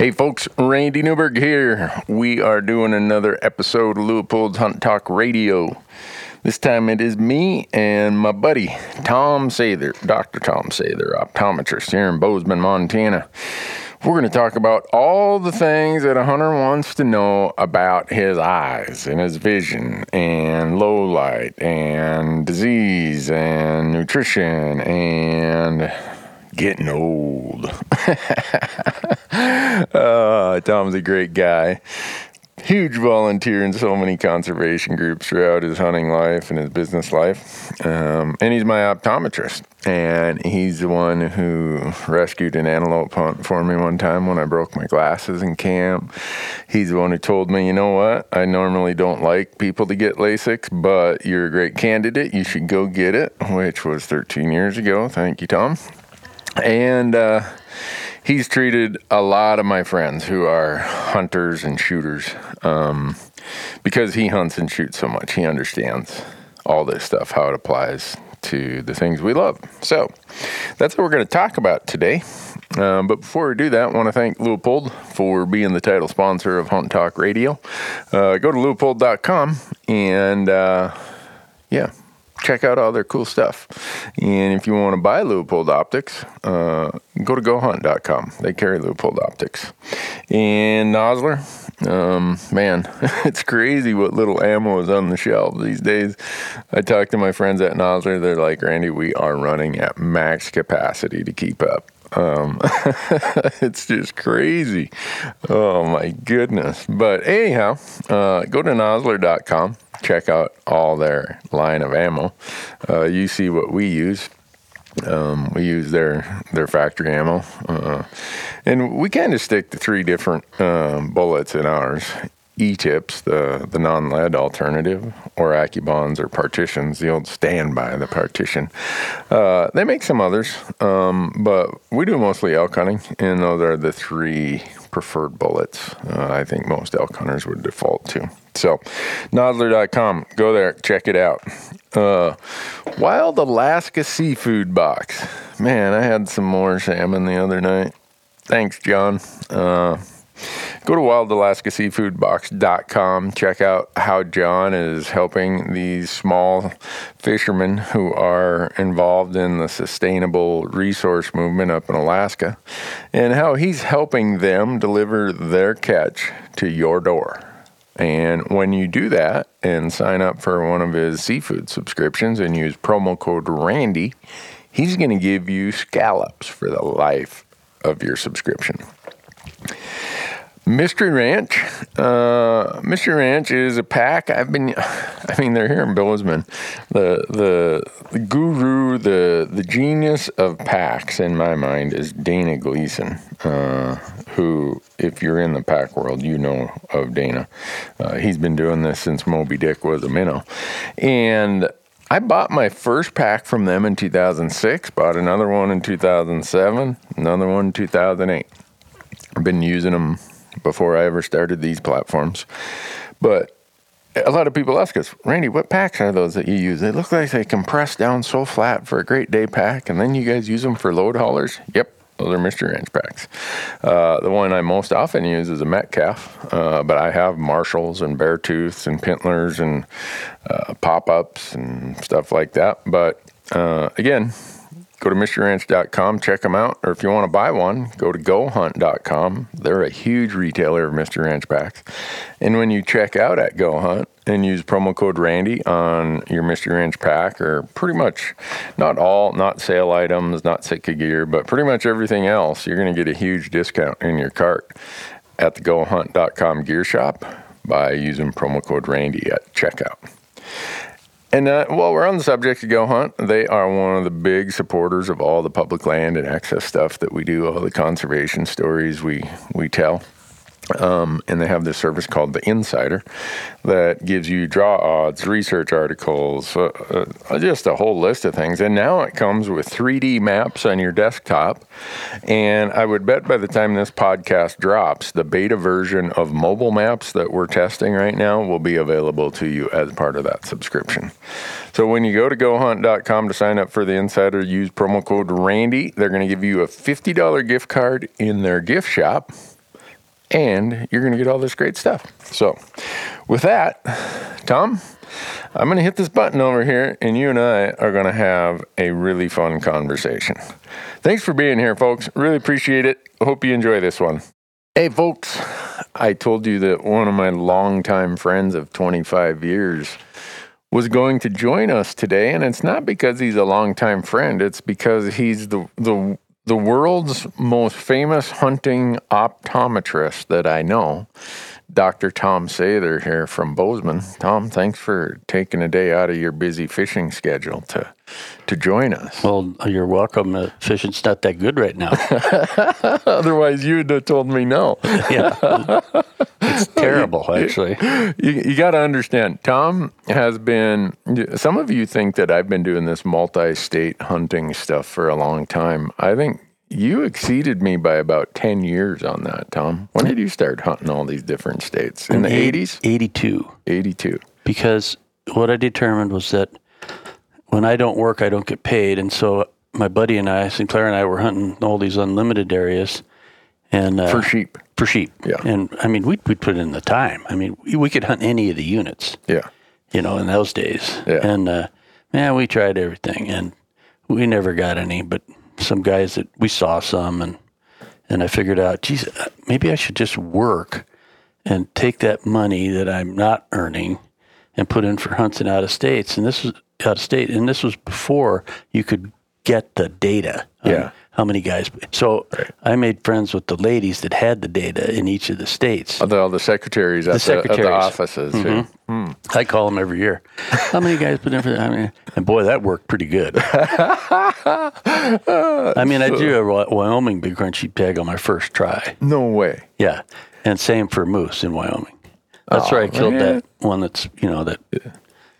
Hey folks, Randy Newberg here. We are doing another episode of Leupold's Hunt Talk Radio. This time it is me and my buddy Tom Sather, Dr. Tom Sather, optometrist here in Bozeman, Montana. We're going to talk about all the things that a hunter wants to know about his eyes and his vision and low light and disease and nutrition and getting old. uh, Tom's a great guy. Huge volunteer in so many conservation groups throughout his hunting life and his business life. Um, and he's my optometrist. And he's the one who rescued an antelope hunt for me one time when I broke my glasses in camp. He's the one who told me, you know what? I normally don't like people to get LASIK, but you're a great candidate. You should go get it, which was 13 years ago. Thank you, Tom. And uh, he's treated a lot of my friends who are hunters and shooters um, because he hunts and shoots so much. He understands all this stuff, how it applies to the things we love. So that's what we're going to talk about today. Um, but before we do that, I want to thank Leupold for being the title sponsor of Hunt Talk Radio. Uh, go to leupold.com and uh, yeah, check out all their cool stuff. And if you want to buy Leupold optics, uh, go to gohunt.com. They carry Leupold optics. And Nosler, um, man, it's crazy what little ammo is on the shelves these days. I talk to my friends at Nosler. They're like, Randy, we are running at max capacity to keep up. Um, it's just crazy. Oh my goodness. But anyhow, uh, go to nosler.com check out all their line of ammo. Uh, you see what we use. Um, we use their their factory ammo, uh, and we kind of stick to three different um, bullets in ours. E-tips, the the non-lead alternative, or Accubonds or partitions, the old standby, the partition. Uh, they make some others, um, but we do mostly elk hunting, and those are the three preferred bullets. Uh, I think most elk hunters would default to. So, Nosler.com, go there, check it out. Uh, Wild Alaska Seafood Box. Man, I had some more salmon the other night. Thanks, John. Uh, go to wildalaskaseafoodbox.com. Check out how John is helping these small fishermen who are involved in the sustainable resource movement up in Alaska and how he's helping them deliver their catch to your door. And when you do that and sign up for one of his seafood subscriptions and use promo code RANDY, he's going to give you scallops for the life of your subscription. Mystery Ranch. Uh, Mystery Ranch is a pack. I've been, I mean, they're here in Bozeman. The, the the guru, the the genius of packs in my mind is Dana Gleason, uh, who, if you're in the pack world, you know of Dana. Uh, he's been doing this since Moby Dick was a minnow, and I bought my first pack from them in 2006. Bought another one in 2007. Another one in 2008. I've been using them before I ever started these platforms. But a lot of people ask us, Randy, what packs are those that you use? They look like they compress down so flat for a great day pack, and then you guys use them for load haulers? Yep, those are Mystery Ranch packs. Uh, the one I most often use is a Metcalf, uh, but I have Marshalls and Beartooths and Pintlers and uh, pop ups and stuff like that. But uh, again, go to mysteryranch.com, check them out. Or if you want to buy one, go to gohunt.com. They're a huge retailer of Mystery Ranch packs. And when you check out at GoHunt and use promo code Randy on your Mystery Ranch pack, or pretty much not all, not sale items, not Sitka gear, but pretty much everything else, you're going to get a huge discount in your cart at the gohunt.com gear shop by using promo code Randy at checkout. And uh, while we're on the subject of Go Hunt, they are one of the big supporters of all the public land and access stuff that we do, all the conservation stories we, we tell. Um, and they have this service called the Insider that gives you draw odds, research articles, uh, uh, just a whole list of things. And now it comes with 3D maps on your desktop. And I would bet by the time this podcast drops, the beta version of mobile maps that we're testing right now will be available to you as part of that subscription. So when you go to gohunt.com to sign up for the Insider, use promo code RANDY. They're going to give you a $50 gift card in their gift shop and you're going to get all this great stuff. So, with that, Tom, I'm going to hit this button over here, and you and I are going to have a really fun conversation. Thanks for being here, folks. Really appreciate it. Hope you enjoy this one. Hey, folks, I told you that one of my longtime friends of 25 years was going to join us today, and it's not because he's a longtime friend. It's because he's the the the world's most famous hunting optometrist that I know. Dr. Tom Sather here from Bozeman. Tom, thanks for taking a day out of your busy fishing schedule to to join us. Well, you're welcome. Uh, fishing's not that good right now. Otherwise, you'd have told me no. yeah, it's terrible, actually. You, you got to understand, Tom has been. Some of you think that I've been doing this multi-state hunting stuff for a long time. I think you exceeded me by about 10 years on that, Tom. When did you start hunting all these different states? In, the 80s? 82. 82. Because what I determined was that when I don't work, I don't get paid. And so my buddy and I, Sinclair and I, were hunting all these unlimited areas. And uh, For sheep. For sheep. Yeah. And I mean, we'd, we'd put in the time. I mean, we, we could hunt any of the units, Yeah. you know, in those days. Yeah. And uh, man, we tried everything and we never got any, but some guys that we saw some and and I figured out, geez, uh, maybe I should just work and take that money that I'm not earning and put in for hunts and out of states. And this was out of state, and this was before you could get the data. Yeah. How many guys? So I made friends with the ladies that had the data in each of the states. All the, all the secretaries at the, at the secretaries. offices. who- I call them every year. How many guys put in for that? I mean, and boy, that worked pretty good. I mean, I drew a Wyoming big crunchy tag on my first try. No way. Yeah, and same for moose in Wyoming. That's right. I killed man. that one. That's you know that I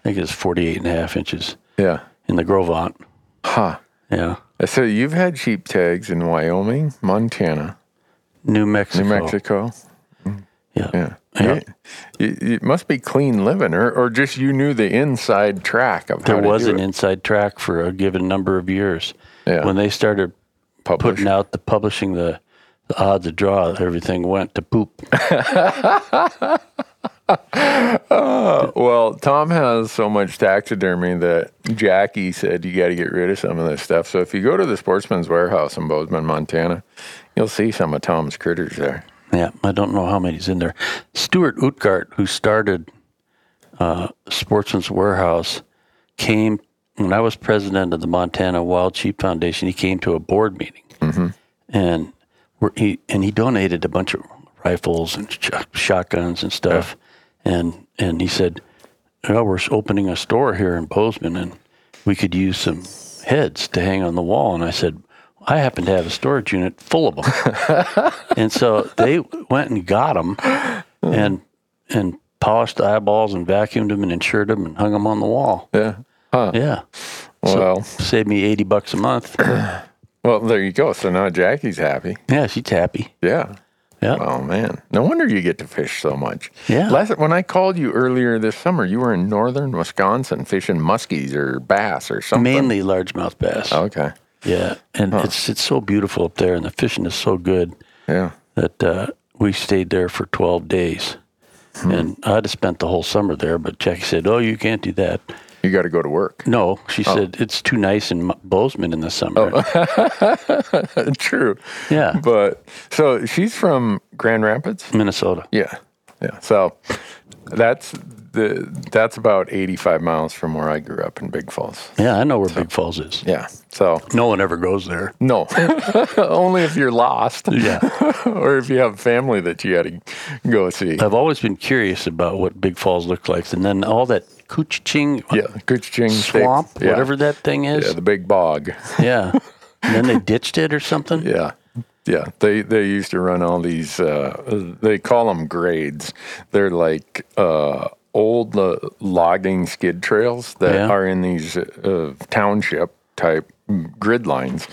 think is 48 and a half inches Yeah. in the Gros Ventre. Huh. Yeah, So you've had sheep tags in Wyoming, Montana, New Mexico. New Mexico. Yeah. Yeah. Yeah. You- you- It must be clean living, or, or just you knew the inside track of There to was do an it. inside track for a given number of years. Yeah. When they started Publish. putting out the publishing the, the odds of draw, everything went to poop. Well, Tom has so much taxidermy that Jackie said you got to get rid of some of this stuff. So if you go to the Sportsman's Warehouse in Bozeman, Montana, you'll see some of Tom's critters there. Yeah, I don't know how many's in there. Stuart Utgaard, who started uh, Sportsman's Warehouse, came when I was president of the Montana Wild Sheep Foundation. He came to a board meeting, and we're, he and he donated a bunch of rifles and sh- shotguns and stuff. And and he said, "Well, we're opening a store here in Bozeman, and we could use some heads to hang on the wall." And I said. I happen to have a storage unit full of them. And so they went and got them and and polished the eyeballs and vacuumed them and insured them and hung them on the wall. Yeah. Huh. Yeah. Well, Saved me 80 bucks a month. well, there you go. So now Jackie's happy. Yeah, she's happy. Yeah. Yeah. Oh man, no wonder you get to fish so much. Yeah. Last when I called you earlier this summer, you were in northern Wisconsin fishing muskies or bass or something. Mainly largemouth bass. Okay. Yeah. And it's it's so beautiful up there and the fishing is so good Yeah. that uh, we stayed there for 12 days. Hmm. And I'd have spent the whole summer there, but Jackie said, "Oh, you can't do that." You got to go to work. No, she Oh. said it's too nice in Bozeman in the summer. Oh. True. Yeah, But so she's from Grand Rapids. Minnesota. Yeah. Yeah. So that's the that's about 85 miles from where I grew up in Big Falls. Yeah, I know where Big Falls is. Yeah. So No one ever goes there. no, only if you're lost. Yeah. or if you have family that you got to go see. I've always been curious about what Big Falls looked like, and then all that Cooching Yeah, Kuching swamp, yeah. whatever that thing is. Yeah, the big bog. Yeah, and then they ditched it or something. Yeah. Yeah, they they used to run all these. Uh, they call them grades. They're like uh, old uh, logging skid trails that Yeah. are in these uh, township type grid lines.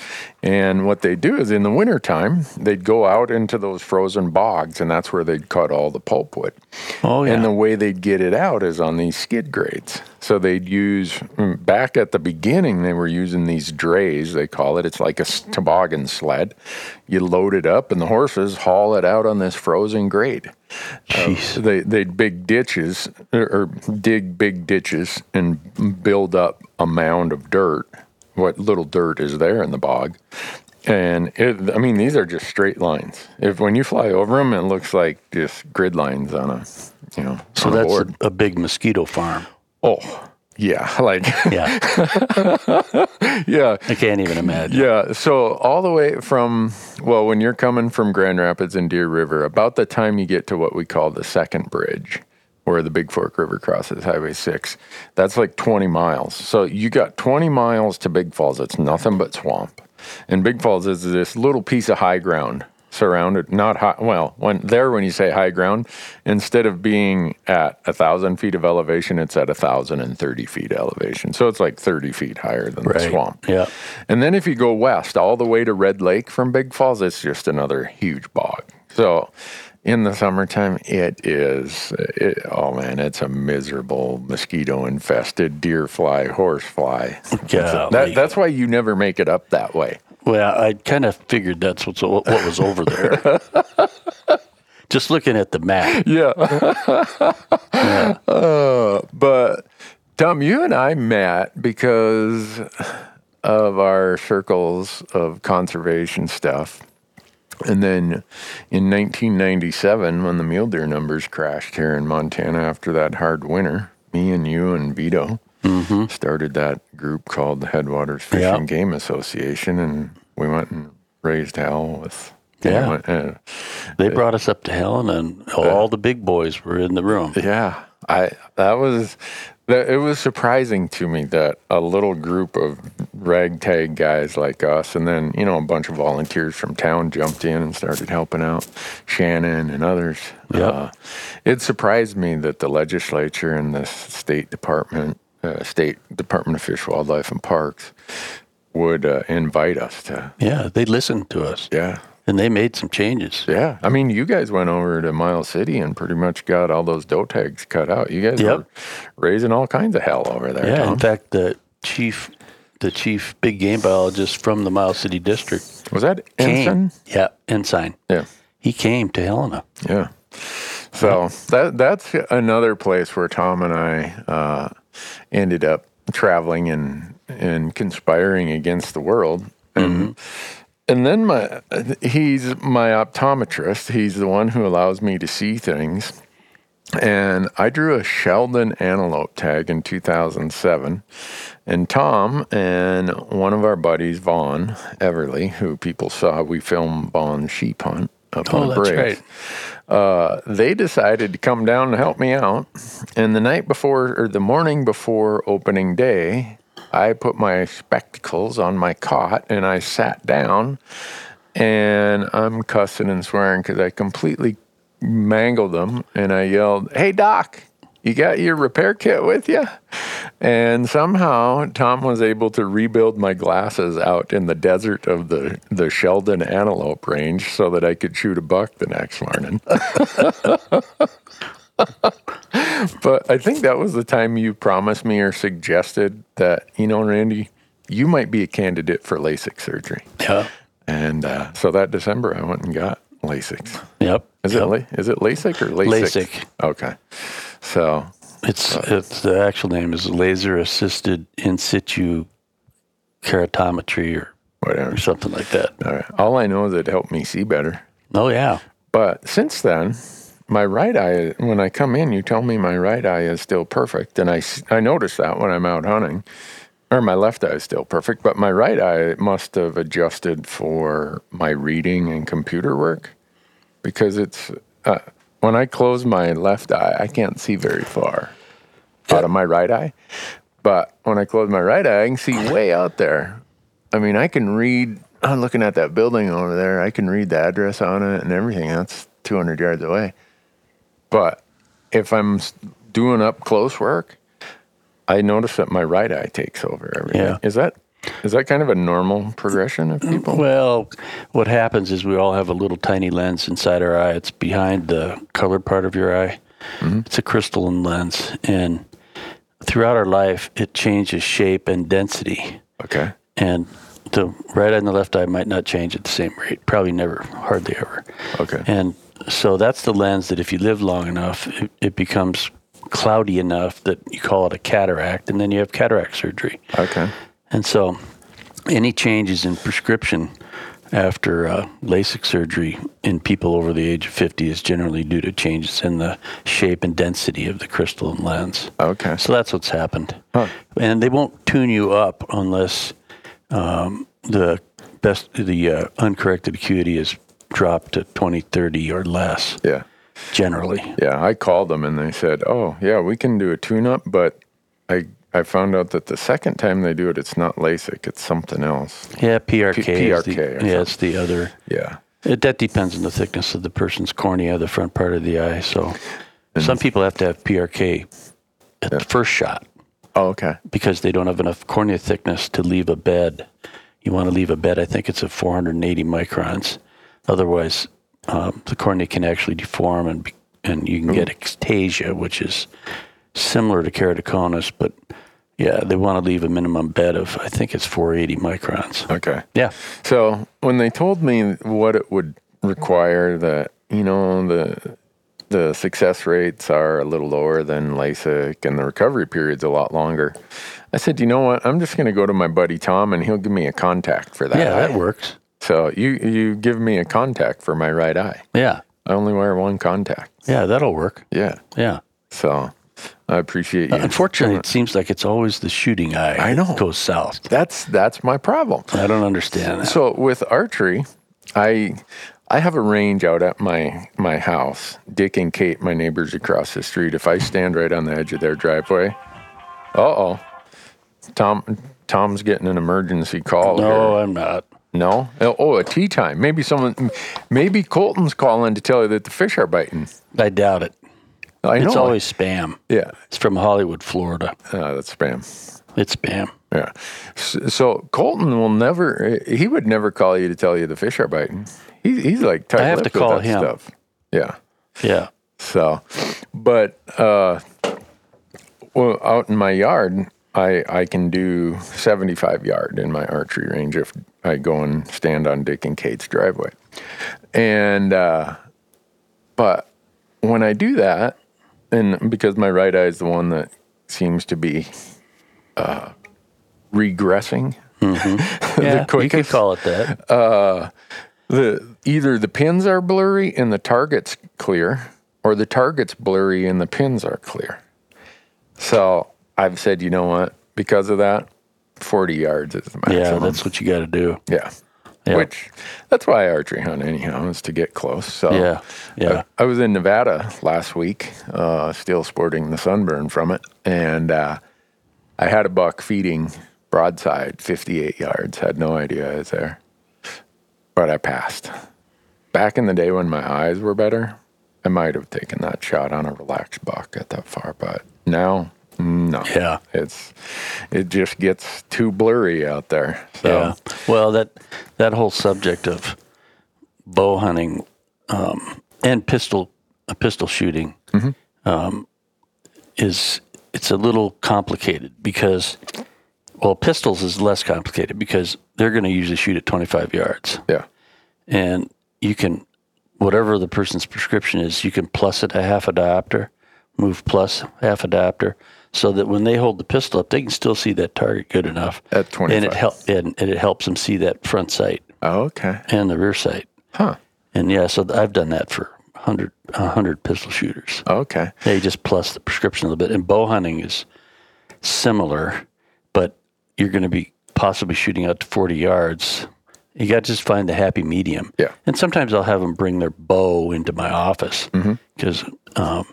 And what they do is in the wintertime, they'd go out into those frozen bogs, and that's where they'd cut all the pulpwood. Oh yeah. And the way they'd get it out is on these skid grades. So they'd use, mm, back at the beginning, they were using these drays, they call it. It's like a toboggan sled. You load it up, and the horses haul it out on this frozen grade. Uh, Jeez. They, they'd big ditches, or, or dig big ditches and build up a mound of dirt, what little dirt is there in the bog. And it, I mean, these are just straight lines. If when you fly over them, it looks like just grid lines on a, you know, so that's a, a big mosquito farm. Oh, yeah, like Yeah. yeah, I can't even imagine. yeah. So all the way from well, when you're coming from Grand Rapids and Deer River, about the time you get to what we call the second bridge, where the Big Fork River crosses Highway Six, that's like 20 miles. So you got 20 miles to Big Falls. It's nothing but swamp, and Big Falls is this little piece of high ground surrounded not high well when there when you say high ground instead of being at a thousand feet of elevation it's at a thousand and thirty feet elevation so it's like 30 feet higher than the swamp Yeah. and then if you go west all the way to Red Lake from Big Falls, it's just another huge bog. So in the summertime, it is, it, oh man, it's a miserable mosquito infested deer fly, horse fly. That, that's why you never make it up that way. Well, I kind of figured that's what's, what was over there. Just looking at the map. Yeah. Uh, but Tom, you and I met because of our circles of conservation stuff. And then in 1997, when the mule deer numbers crashed here in Montana after that hard winter, me and you and Vito mm-hmm. started that group called the Headwaters Fish Yeah. and Game Association, and we went and raised hell with. Yeah. went- uh, They uh, brought us up to Helena, and all uh, the big boys were in the room. Yeah, I that was it was surprising to me that a little group of ragtag guys like us, and then you know a bunch of volunteers from town jumped in and started helping out, Shannon and others. Yep. Uh, it surprised me that the legislature and the state department, uh, state Department of Fish, Wildlife, and Parks would uh, invite us to. Yeah, they listened to us, Yeah. And they made some changes. Yeah, I mean, you guys went over to Miles City and pretty much got all those doe tags cut out. You guys Yep. were raising all kinds of hell over there. Yeah, Tom. in fact, the chief, the chief big game biologist from the Miles City District was that. Ensign? Yeah, Ensign. Yeah, He came to Helena. yeah. So that that's another place where Tom and I uh, ended up traveling and and conspiring against the world. And and then my he's my optometrist. He's the one who allows me to see things. And I drew a Sheldon antelope tag in 2007. And Tom and one of our buddies, Vaughn Everly, who people saw, we filmed Vaughn's sheep hunt up Oh, on that's breaks. right. Uh, they decided to come down and help me out. And the night before, or the morning before opening day, I put my spectacles on my cot and I sat down and I'm cussing and swearing because I completely mangled them. And I yelled, Hey, Doc, you got your repair kit with you? And somehow Tom was able to rebuild my glasses out in the desert of the, the Sheldon Antelope Range so that I could shoot a buck the next morning. but I think that was the time you promised me or suggested that, you know, Randy, you might be a candidate for LASIK surgery. Yeah. And uh, so that December, I went and got LASIK. Yep. Is Yep. it it LASIK or LASIK? LASIK. Okay. So It's it's the actual name is laser assisted in situ keratometry or, whatever. or something like that. All right. All I know is it helped me see better. Oh yeah. But since then, my right eye, when I come in, you tell me my right eye is still perfect. And I, I notice that when I'm out hunting. Or my left eye is still perfect, but my right eye must have adjusted for my reading and computer work because it's, uh, when I close my left eye, I can't see very far out of my right eye. But when I close my right eye, I can see way out there. I mean, I can read. I'm looking at that building over there. I can read the address on it and everything. That's 200 yards away. But if I'm doing up close work, I notice that my right eye takes over everything. Yeah. Is that Is that kind of a normal progression of people? Well, what happens is we all have a little tiny lens inside our eye. It's behind the colored part of your eye. Mm-hmm. It's a crystalline lens, and throughout our life, it changes shape and density. Okay. And the right eye and the left eye might not change at the same rate. Probably never, hardly ever. Okay. And so that's the lens that if you live long enough, it, it becomes cloudy enough that you call it a cataract, and then you have cataract surgery. Okay. And so, any changes in prescription after uh, LASIK surgery in people over the age of 50 is generally due to changes in the shape and density of the crystalline lens. Okay. So that's what's happened. And they won't tune you up unless um, the best the uh, uncorrected acuity is dropped to 20, 30 or less. Yeah. Generally, Yeah. I called them and they said, "Oh, yeah, we can do a tune-up," but I I found out that the second time they do it, it's not LASIK, it's something else. yeah, PRK. P- the, PRK or yeah, it's the other. Yeah. It, that depends on the thickness of the person's cornea, the front part of the eye. So, some people have to have PRK at the first shot Oh, okay. because they don't have enough cornea thickness to leave a bed. You want to leave a bed, I think it's at 480 microns. Otherwise, um, the cornea can actually deform and be, and you can get ectasia, which is similar to keratoconus, but yeah, they want to leave a minimum bed of I think it's 480 microns. Okay. Yeah, So when they told me what it would require, that you know the the success rates are a little lower than LASIK and the recovery period's a lot longer, I said, you know what? I'm just going to go to my buddy Tom and he'll give me a contact for that. yeah, that eye." works. So you you give me a contact for my right eye. Yeah, I only wear one contact. yeah, that'll work. Yeah. Yeah. So I appreciate you. Unfortunately, it seems like it's always the shooting eye. I know. that goes south. that's that's my problem. I don't understand that. So with archery, I I have a range out at my my house. Dick and Kate, my neighbors across the street. If I stand right on the edge of their driveway, uh oh, Tom Tom's getting an emergency call. here. No, I'm not. No. Oh, oh, a tea time. Maybe someone, maybe Colton's calling to tell you that the fish are biting. I doubt it. I know. It's always spam. yeah. It's from Hollywood, Florida. Uh, that's spam. It's spam. Yeah. So, so Colton will never. He would never call you to tell you the fish are biting. He, he's like I have to call him. stuff. Yeah. Yeah. So, but uh, well, out in my yard, I I can do seventy five yard in my archery range if I go and stand on Dick and Kate's driveway, and uh, but when I do that, and because my right eye is the one that seems to be uh, regressing, Yeah, you could call it that. the either the pins are blurry and the target's clear, or the target's blurry and the pins are clear. So I've said, you know what? Because of that, forty yards is the maximum. yeah, that's what you got to do. yeah. Yeah. Which that's why I archery hunt anyhow is to get close. So Yeah, yeah. I, I was in Nevada last week, uh, still sporting the sunburn from it, and uh, I had a buck feeding broadside, 58 yards. Had no idea I was there, but I passed. Back in the day when my eyes were better, I might have taken that shot on a relaxed buck at that far, but now, no. Yeah. it's it just gets too blurry out there. So Yeah. Well, that that whole subject of bow hunting um, and pistol uh, pistol shooting um, is it's a little complicated because well, pistols is less complicated because they're going to usually shoot at 25 yards, yeah, and you can whatever the person's prescription is, you can plus it a half a diopter, move plus half a diopter. So that when they hold the pistol up, they can still see that target good enough. At and it help and, and it helps them see that front sight oh, okay, and the rear sight. huh, And yeah, so I've done that for 100, 100 pistol shooters. okay, They just plus the prescription a little bit. And bow hunting is similar, but you're going to be possibly shooting out to 40 yards. You got to just find the happy medium. Yeah. And sometimes I'll have them bring their bow into my office Mm-hmm. because, um,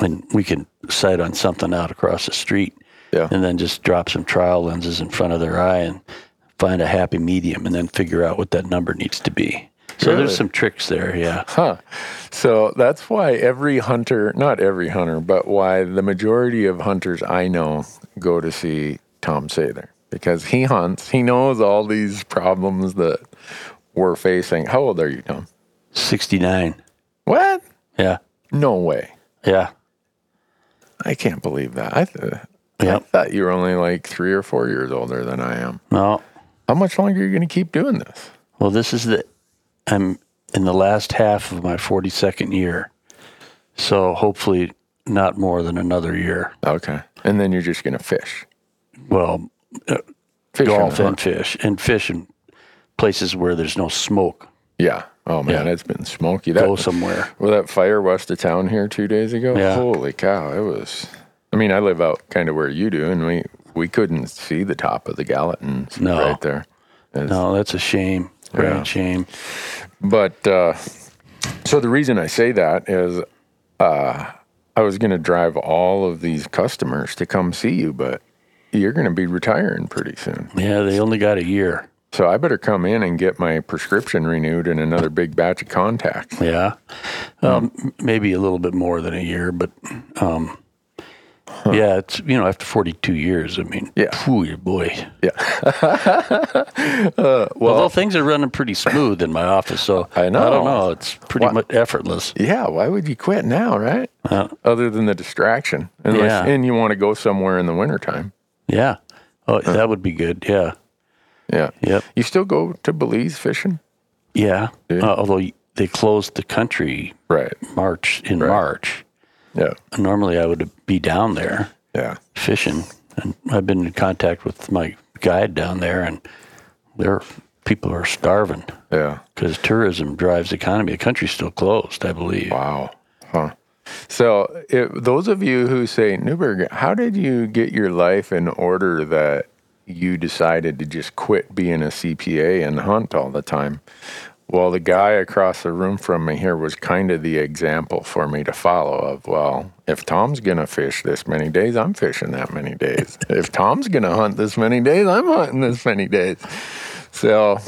and we can sight on something out across the street. Yeah. And then just drop some trial lenses in front of their eye and find a happy medium and then figure out what that number needs to be. So Really? there's some tricks there. Yeah. Huh. So that's why every hunter, not every hunter, but why the majority of hunters I know go to see Tom Sather. because he hunts. He knows all these problems that we're facing. How old are you, Tom? 69. What? Yeah. No way. Yeah. I can't believe that. I, th- I thought you were only like three or four years older than I am. No. How much longer are you going to keep doing this? Well, this is the, I'm in the last half of my 42nd year. So hopefully not more than another year. Okay. And then you're just going to fish. Well, uh, Fish golf and and fish and fish in places where there's no smoke. Yeah. Oh, man, Yeah. it's been smoky. That, Go somewhere. Well, that fire west of town here two days ago. Yeah. Holy cow! It was. I mean, I live out kind of where you do, and we we couldn't see the top of the Gallatin No. right there. It's- No, that's a shame. Great Yeah. shame. But uh, so the reason I say that is, uh, I was going to drive all of these customers to come see you, but you're going to be retiring pretty soon. Yeah, they only got a year. So I better come in and get my prescription renewed and another big batch of contacts. Yeah. Um, m- maybe a little bit more than a year, but um, yeah, it's, you know, after 42 years, I mean, Yeah. phew, boy. Yeah. Although things are running pretty smooth in my office, so I know. I don't know. It's pretty Why- much effortless. Yeah, why would you quit now, right? Uh, Other than the distraction. Unless, Yeah. And you want to go somewhere in the wintertime. yeah. Oh, that would be good. Yeah. Yeah. Yep. You still go to Belize fishing? Yeah. Yeah. Uh, although they closed the country Right. March in March. Yeah. Normally, I would be down there Yeah. fishing, and I've been in contact with my guide down there, and there people are starving Yeah. because tourism drives the economy. The country's still closed, I believe. Wow. Huh. So, those of you who say, Newberg, how did you get your life in order that you decided to just quit being a CPA and hunt all the time? Well, the guy across the room from me here was kind of the example for me to follow of, well, if Tom's going to fish this many days, I'm fishing that many days. if Tom's going to hunt this many days, I'm hunting this many days. So,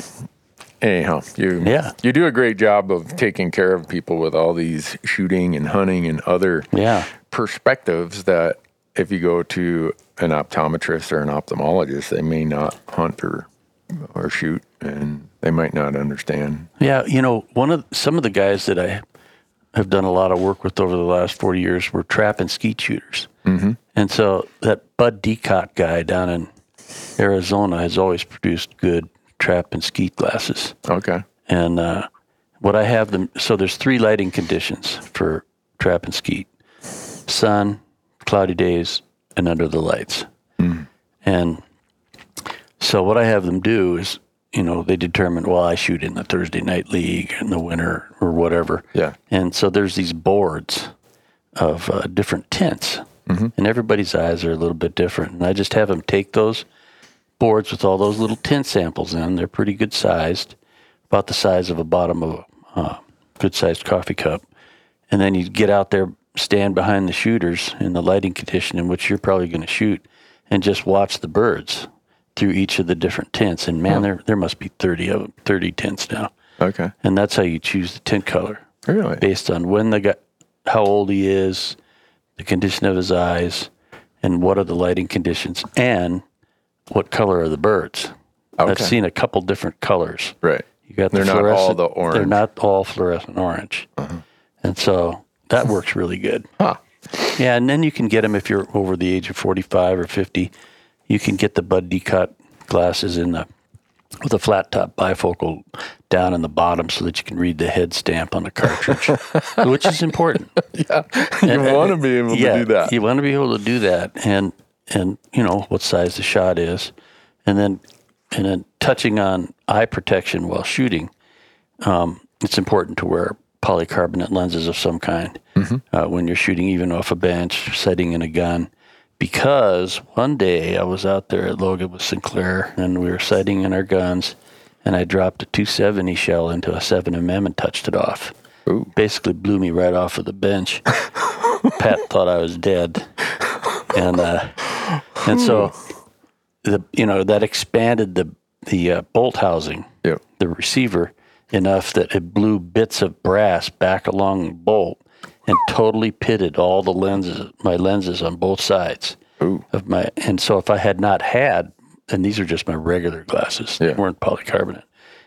anyhow, you Yeah. you do a great job of taking care of people with all these shooting and hunting and other Yeah. perspectives that if you go to an optometrist or an ophthalmologist, they may not hunt or or shoot and they might not understand. Yeah, you know, one of some of the guys that I have done a lot of work with over the last forty years were trap and skeet shooters, mm-hmm. and so that Bud Decot guy down in Arizona has always produced good trap and skeet glasses. Okay. And uh, what I have them, so there's three lighting conditions for trap and skeet: sun, cloudy days, and under the lights. And so what I have them do is, you know, they determine, well, I shoot in the Thursday night league in the winter or whatever. Yeah. And so there's these boards of uh, different tints, and everybody's eyes are a little bit different. And I just have them take those boards with all those little tint samples in. They're pretty good sized, about the size of a bottom of a uh, good sized coffee cup. And then you get out there, stand behind the shooters in the lighting condition in which you're probably going to shoot, and just watch the birds through each of the different tents. And man, there there must be thirty of them, thirty tents now. Okay. And that's how you choose the tint color Really? based on when the guy, how old he is, the condition of his eyes, and what are the lighting conditions, and what color are the birds. I've seen a couple different colors. Right. You got the They're not all the orange. They're not all fluorescent orange, Uh-huh. and so that works really good. Huh. Yeah, and then you can get them if you're over the age of 45 or 50. You can get the Bud Decot glasses in the with a flat top bifocal down in the bottom so that you can read the head stamp on the cartridge, which is important. Yeah, you want to be able yeah, to do that. you want to be able to do that, and and you know what size the shot is, and then and then touching on eye protection while shooting. Um, it's important to wear polycarbonate lenses of some kind uh, when you're shooting, even off a bench, setting in a gun. Because one day I was out there at Logan with Sinclair, and we were sighting in our guns, and I dropped a 270 shell into a 7mm and touched it off. Ooh. Basically blew me right off of the bench. Pat thought I was dead, and uh, and so the you know that expanded the the uh, bolt housing, Yep. the receiver, enough that it blew bits of brass back along the bolt and totally pitted all the lenses, my lenses on both sides Ooh. of my. And so if I had not had and these are just my regular glasses. They weren't polycarbonate.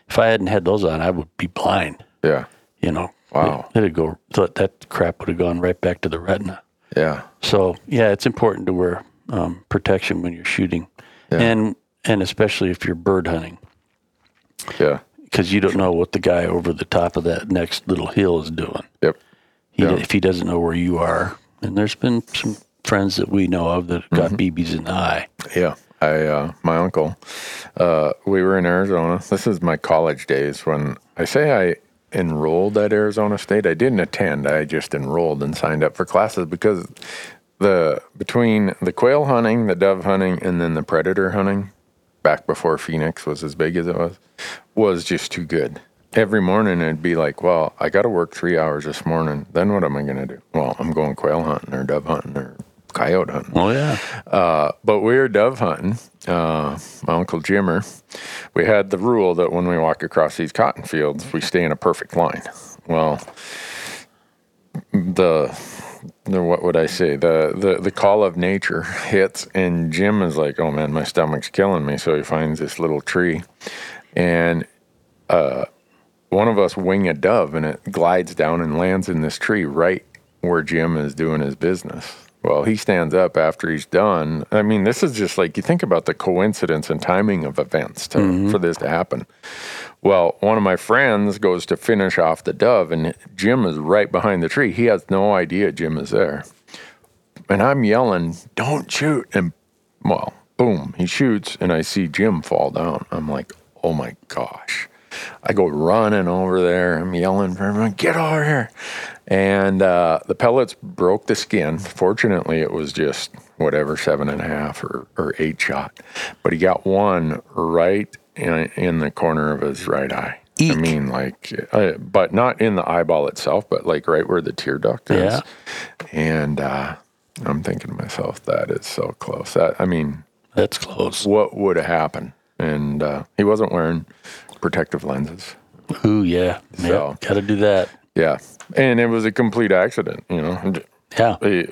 If I hadn't had those on, I would be blind. Yeah. You know. Wow. It, would go. That, that crap would have gone right back to the retina. Yeah. So yeah, it's important to wear um, protection when you're shooting, Yeah. and and especially if you're bird hunting, Yeah. Because you don't know what the guy over the top of that next little hill is doing. Yep. He, Yeah. If he doesn't know where you are, and there's been some friends that we know of that got Mm-hmm. BBs in the eye. Yeah. I uh, my uncle, uh, we were in Arizona. This is my college days when I say I enrolled at Arizona State. I didn't attend. I just enrolled and signed up for classes because the between the quail hunting, the dove hunting, and then the predator hunting, back before Phoenix was as big as it was, was just too good. Every morning it'd be like, well, I got to work three hours this morning. Then what am I going to do? Well, I'm going quail hunting or dove hunting or coyote hunting. Oh yeah, Uh, but we were dove hunting. Uh, my uncle Jimmer, we had the rule that when we walk across these cotton fields, we stay in a perfect line. Well, the what would I say? The the the call of nature hits, and Jim is like, "Oh man, my stomach's killing me." So he finds this little tree, and uh, one of us wing a dove, and it glides down and lands in this tree right where Jim is doing his business. Well, he stands up after he's done. I mean, this is just like you think about the coincidence and timing of events to, mm-hmm. for this to happen. Well, one of my friends goes to finish off the dove, and Jim is right behind the tree. He has no idea Jim is there. And I'm yelling, Don't shoot. And well, boom, he shoots, and I see Jim fall down. I'm like, Oh my gosh. I go running over there. I'm yelling for everyone, Get over here. And uh, the pellets broke the skin. Fortunately, it was just whatever, seven and a half or, or eight shot. But he got one right in, in the corner of his right eye. I mean, like, uh, but not in the eyeball itself, but like right where the tear duct is. Yeah. And uh, I'm thinking to myself, that is so close. That I mean, that's close. what would have happened? And uh, he wasn't wearing protective lenses. Ooh yeah, So- yeah. Got to do that. Yeah, and it was a complete accident. You know, Yeah, Eh,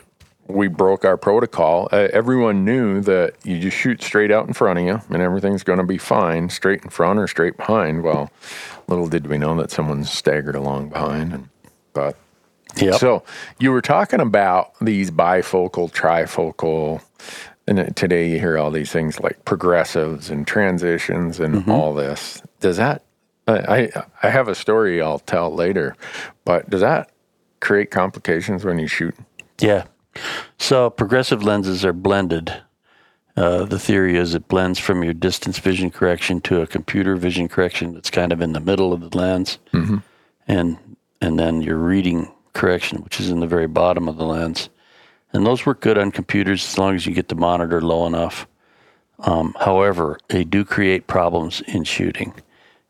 we broke our protocol. Uh, everyone knew that you just shoot straight out in front of you, and everything's going to be fine, straight in front or straight behind. Well, little did we know that someone staggered along behind, and but yeah. So you were talking about these bifocal, trifocal, and today you hear all these things like progressives and transitions and all this. Does that? I I have a story I'll tell later, but does that create complications when you shoot? Yeah. So progressive lenses are blended. Uh, the theory is it blends from your distance vision correction to a computer vision correction that's kind of in the middle of the lens, and and then your reading correction, which is in the very bottom of the lens. And those work good on computers as long as you get the monitor low enough. Um, however, they do create problems in shooting,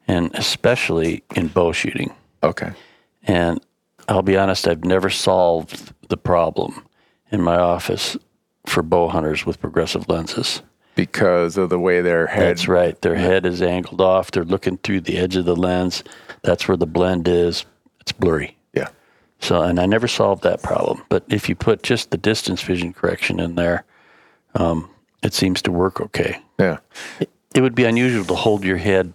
and especially in bow shooting. Okay. And I'll be honest, I've never solved the problem in my office for bow hunters with progressive lenses. Because of the way their head. That's right. Their head is angled off. They're looking through the edge of the lens. That's where the blend is. It's blurry. Yeah. So, and I never solved that problem. But if you put just the distance vision correction in there, um, it seems to work okay. Yeah. It would be unusual to hold your head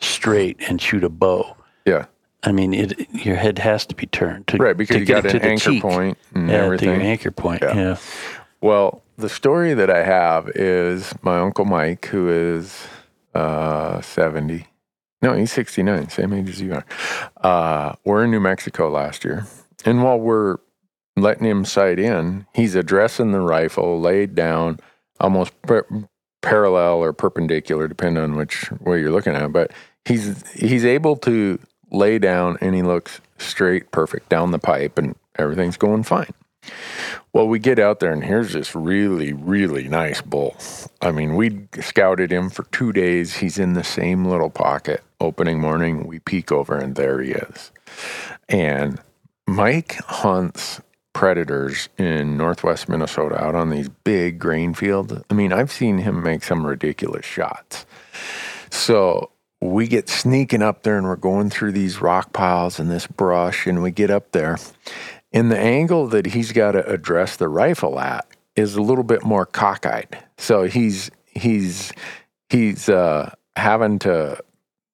straight and shoot a bow. Yeah. I mean, it, your head has to be turned to Right, because to you get got to an the anchor point and yeah, to everything. your anchor point. Yeah. Yeah. Well, the story that I have is my uncle Mike, who is uh, 70. No, he's 69, same age as you are. Uh, we're in New Mexico last year. And while we're letting him sight in, he's addressing the rifle, laid down, almost parallel or perpendicular, depending on which way you're looking at. But he's he's able to lay down, and he looks straight, perfect down the pipe, and everything's going fine. Well, we get out there, and here's this really, really nice bull. I mean, we scouted him for two days. He's in the same little pocket. Opening morning, we peek over, and there he is. And Mike hunts predators in northwest Minnesota out on these big grain fields. I mean, I've seen him make some ridiculous shots. So we get sneaking up there and we're going through these rock piles and this brush, and we get up there. And the angle that he's got to address the rifle at is a little bit more cockeyed. So he's he's he's uh, having to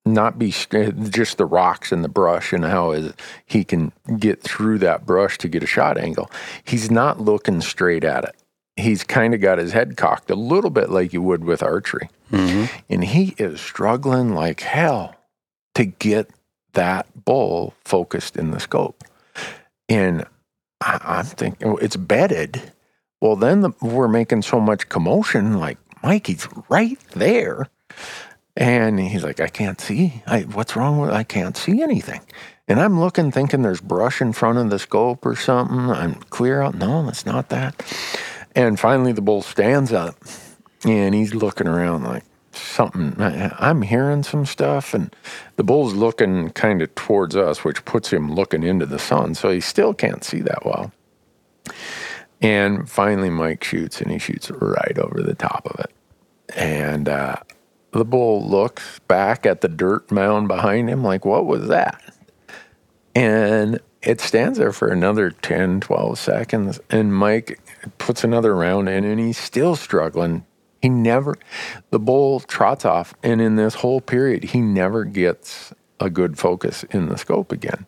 not be eh, just the rocks and the brush and how is he can get through that brush to get a shot angle. He's not looking straight at it. He's kind of got his head cocked a little bit like you would with archery. Mm-hmm. And he is struggling like hell to get that bull focused in the scope. And I'm thinking, it's bedded. Well, then the, we're making so much commotion. Like, Mike, he's right there. And he's like, I can't see. I, what's wrong with I can't see anything. And I'm looking, thinking there's brush in front of the scope or something. I'm clear out. No, it's not that. And finally, the bull stands up and he's looking around like something. I'm hearing some stuff, and the bull's looking kind of towards us, which puts him looking into the sun. So he still can't see that well. And finally, Mike shoots, and he shoots right over the top of it. And uh, the bull looks back at the dirt mound behind him, like, what was that? And it stands there for another 10, 12 seconds. And Mike puts another round in, and he's still struggling. He never, the bull trots off. And in this whole period, he never gets a good focus in the scope again.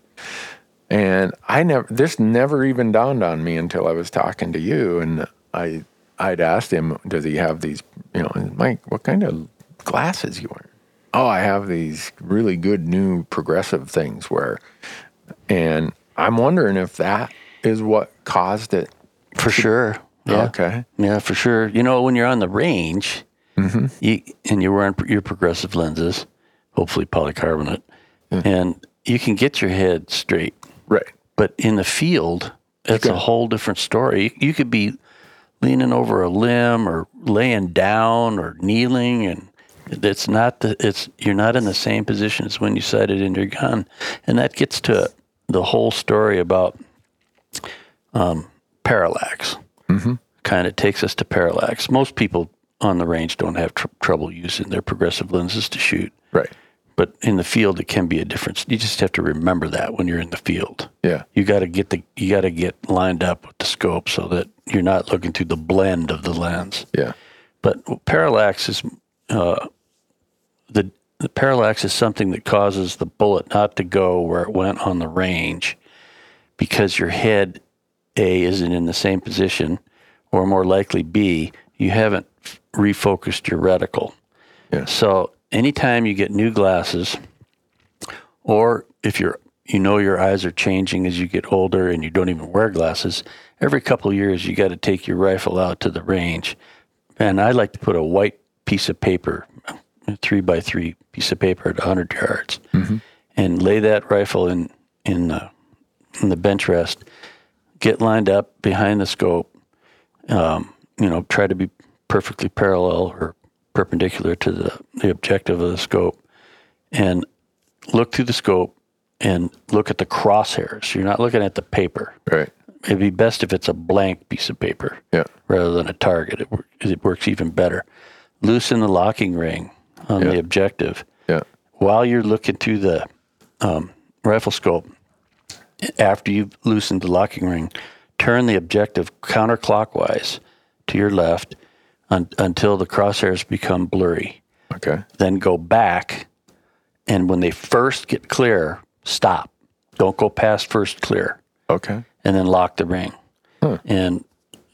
And I never, this never even dawned on me until I was talking to you. And I, I'd asked him, does he have these, you know, Mike, what kind of glasses you wear? Oh, I have these really good new progressive things where, and I'm wondering if that is what caused it. For sure. Yeah. Okay. Yeah, for sure. You know, when you're on the range, Mm-hmm. you, and you're wearing your progressive lenses, hopefully polycarbonate, and you can get your head straight. Right. But in the field, it's a whole different story. You could be leaning over a limb or laying down or kneeling, and it's not the it's you're not in the same position as when you sighted in your gun, and that gets to the whole story about um, parallax. Mm-hmm. Kind of takes us to parallax. Most people on the range don't have tr- trouble using their progressive lenses to shoot. Right. But in the field, it can be a difference. You just have to remember that when you're in the field Yeah. you got to get the you got to get lined up with the scope so that you're not looking through the blend of the lens. Yeah. But parallax is uh, the parallax is something that causes the bullet not to go where it went on the range because your head A isn't in the same position, or more likely B, you haven't refocused your reticle. Yeah. So anytime you get new glasses, or if you're you know your eyes are changing as you get older and you don't even wear glasses, every couple of years you got to take your rifle out to the range. And I like to put a white piece of paper, three by three piece of paper at 100 yards, and lay that rifle in in the in the bench rest. Get lined up behind the scope. Um, you know, try to be perfectly parallel or perpendicular to the, the objective of the scope, and look through the scope and look at the crosshairs. You're not looking at the paper. Right. It'd be best if it's a blank piece of paper Yeah. rather than a target. It, it works even better. Loosen the locking ring on Yeah. the objective Yeah. while you're looking through the um, rifle scope. After you've loosened the locking ring, turn the objective counterclockwise to your left un- until the crosshairs become blurry. Okay. Then go back, and when they first get clear, stop. Don't go past first clear Okay. and then lock the ring. And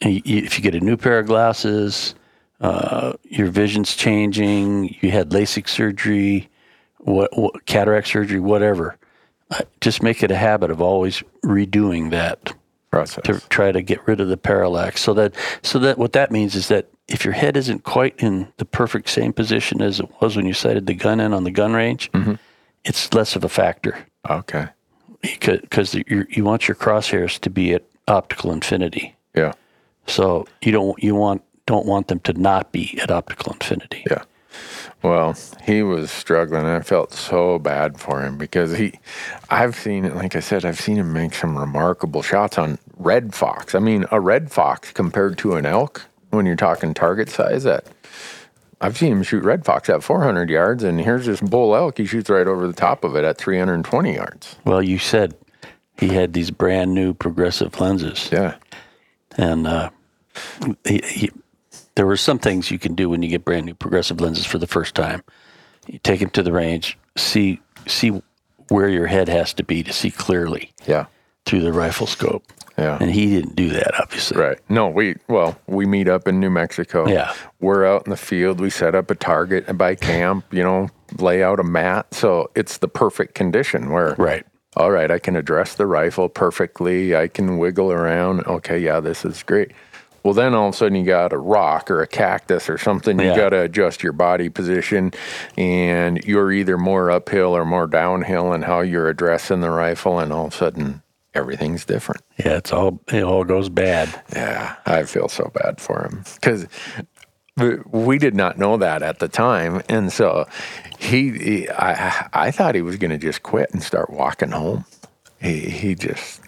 y- y- if you get a new pair of glasses, uh, your vision's changing, you had LASIK surgery, what, what cataract surgery, whatever. Uh, just make it a habit of always redoing that Process. to try to get rid of the parallax. So that so that what that means is that if your head isn't quite in the perfect same position as it was when you sighted the gun in on the gun range, it's less of a factor Okay. because you you want your crosshairs to be at optical infinity. Yeah. So you don't you want don't want them to not be at optical infinity. Yeah. Well, he was struggling. I felt so bad for him because he, I've seen it, like I said, I've seen him make some remarkable shots on red fox. I mean, a red fox compared to an elk, when you're talking target size, that I've seen him shoot red fox at 400 yards, and here's this bull elk. He shoots right over the top of it at 320 yards. Well, you said he had these brand new progressive lenses, Yeah. and uh, he, he, there were some things you can do when you get brand new progressive lenses for the first time. You take them to the range, see see where your head has to be to see clearly Yeah. through the rifle scope. Yeah. And he didn't do that, obviously. Right. No, we well, we meet up in New Mexico. Yeah. We're out in the field. We set up a target by camp, you know, lay out a mat. So it's the perfect condition where Right. all right, I can address the rifle perfectly. I can wiggle around. Okay, yeah, this is great. Well, then all of a sudden you got a rock or a cactus or something. You Yeah. got to adjust your body position, and you're either more uphill or more downhill in how you're addressing the rifle, and all of a sudden everything's different. Yeah, it's all it all goes bad. Yeah, I feel so bad for him because we did not know that at the time, and so he, he I, I thought he was going to just quit and start walking home. He, he just,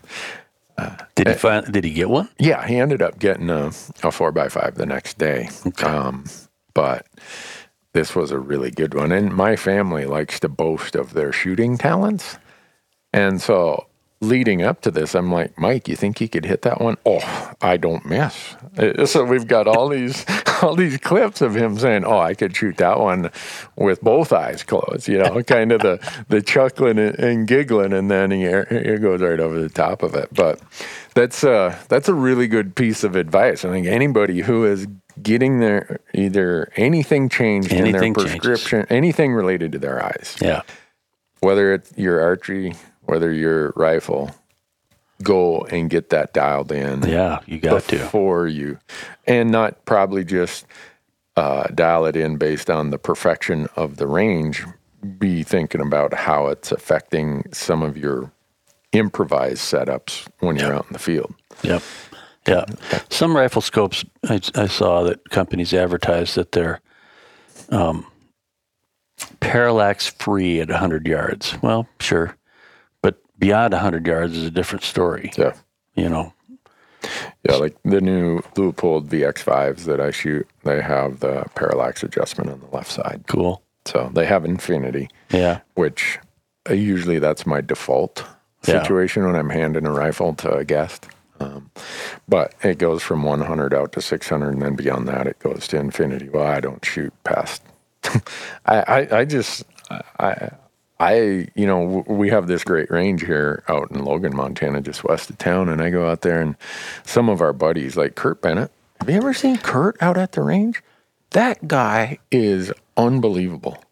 Did he find? Did he get one? yeah, he ended up getting a, a four by five the next day. Um, but this was a really good one, and my family likes to boast of their shooting talents, and so leading up to this, I'm like, Mike, you think he could hit that one? Oh, I don't miss. Uh, So we've got all these all these clips of him saying, "Oh, I could shoot that one with both eyes closed." You know, kind of the the chuckling and, and giggling, and then he he goes right over the top of it. But that's uh that's a really good piece of advice. I think anybody who is getting their either anything changed in Anything their changes. prescription, anything related to their eyes Yeah. whether it's your archery, whether your rifle, go and get that dialed in Yeah, you got to. before you, and not probably just uh, dial it in based on the perfection of the range. Be thinking about how it's affecting some of your improvised setups when you're out in the field. Yep. Yeah. Some rifle scopes I, I saw that companies advertise that they're um, parallax free at 100 yards. Well, sure. Beyond 100 yards is a different story. Yeah. You know, Yeah, like the new Leupold VX5s that I shoot, they have the parallax adjustment on the left side. cool. So they have infinity. Yeah. which uh, usually that's my default Yeah. situation when I'm handing a rifle to a guest. Um, but it goes from 100 out to 600, and then beyond that, it goes to infinity. Well, I don't shoot past. I, I, I just, I, I, you know, w- we have this great range here out in Logan, Montana, just west of town, and I go out there, and some of our buddies, like Kurt Bennett, have you ever seen Kurt out at the range? That guy is unbelievable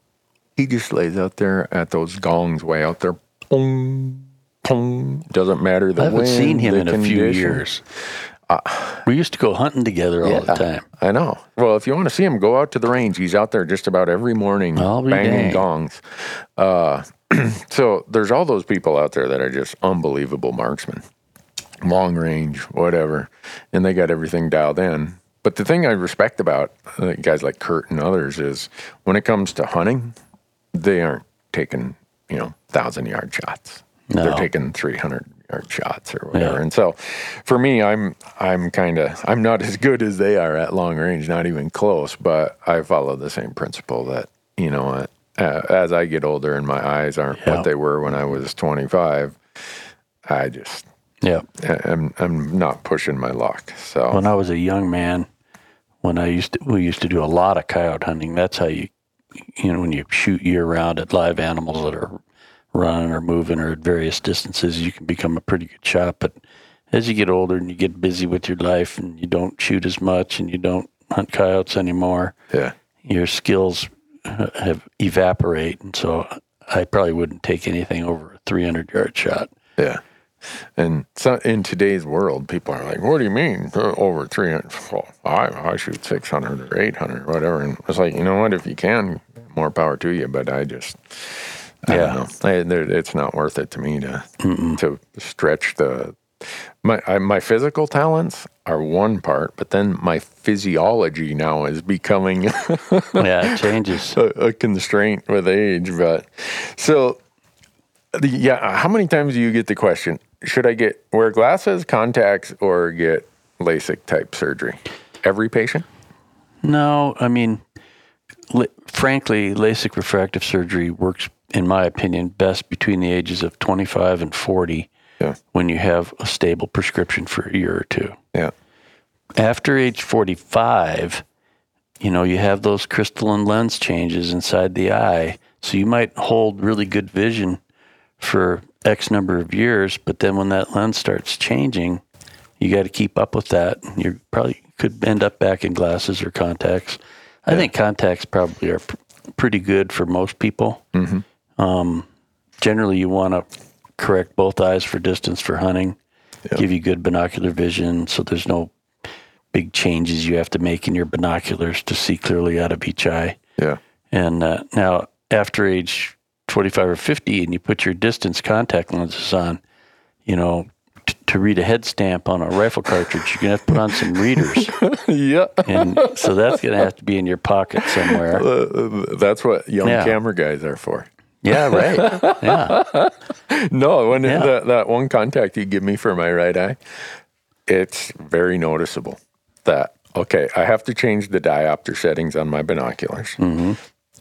he just lays out there at those gongs way out there. Boom, pong. Doesn't matter the wind I haven't wind, seen him in a few condition. Uh, we used to go hunting together all yeah, the time. I know. Well, if you want to see him, go out to the range. He's out there just about every morning banging dang. gongs. Uh, so there's all those people out there that are just unbelievable marksmen, long range, whatever, and they got everything dialed in. But the thing I respect about uh, guys like Kurt and others is when it comes to hunting, they aren't taking you know thousand yard shots. No. They're taking 300, or shots or whatever. Yeah. And so for me, I'm I'm kind of I'm not as good as they are at long range, not even close. But I follow the same principle that you know, uh, as I get older and my eyes aren't yeah. what they were when I was 25, I just yeah, I'm I'm not pushing my luck. So when I was a young man, when I used to, we used to do a lot of coyote hunting. That's how you you know when you shoot year round at live animals that are running or moving or at various distances, you can become a pretty good shot. But as you get older and you get busy with your life and you don't shoot as much and you don't hunt coyotes anymore, yeah, your skills uh, have evaporate. And so I probably wouldn't take anything over a 300 yard shot. yeah. And so in today's world, people are like, "What do you mean uh, over 300?" Well, I I shoot 600 or 800 or whatever. And it's like, you know what? If you can, more power to you. But I just I Yeah. don't know. I, it's not worth it to me to to stretch the my I, my physical talents are one part, but then my physiology now is becoming Yeah, it changes. a, a constraint with age. But so, the, yeah, how many times do you get the question? Should I get wear glasses, contacts, or get LASIK type surgery? Every patient. No, I mean, li- frankly, LASIK refractive surgery works, in my opinion, best between the ages of 25 and 40 Yeah, when you have a stable prescription for a year or two. yeah, After age 45, you know, you have those crystalline lens changes inside the eye. So you might hold really good vision for X number of years, but then when that lens starts changing, you got to keep up with that. You probably could end up back in glasses or contacts. I think contacts probably are pr- pretty good for most people. Mm-hmm. Um, generally, you want to correct both eyes for distance for hunting, give you good binocular vision, so there's no big changes you have to make in your binoculars to see clearly out of each eye. Yeah. And uh, now, after age 25 or 50, and you put your distance contact lenses on, you know, t- to read a head stamp on a rifle cartridge, you're going to have to put on some readers. yeah. And so that's going to have to be in your pocket somewhere. Uh, that's what young Yeah. camera guys are for. Yeah, right. Yeah. No, when Yeah. that, that one contact you give me for my right eye, it's very noticeable that, okay, I have to change the diopter settings on my binoculars. Mm-hmm.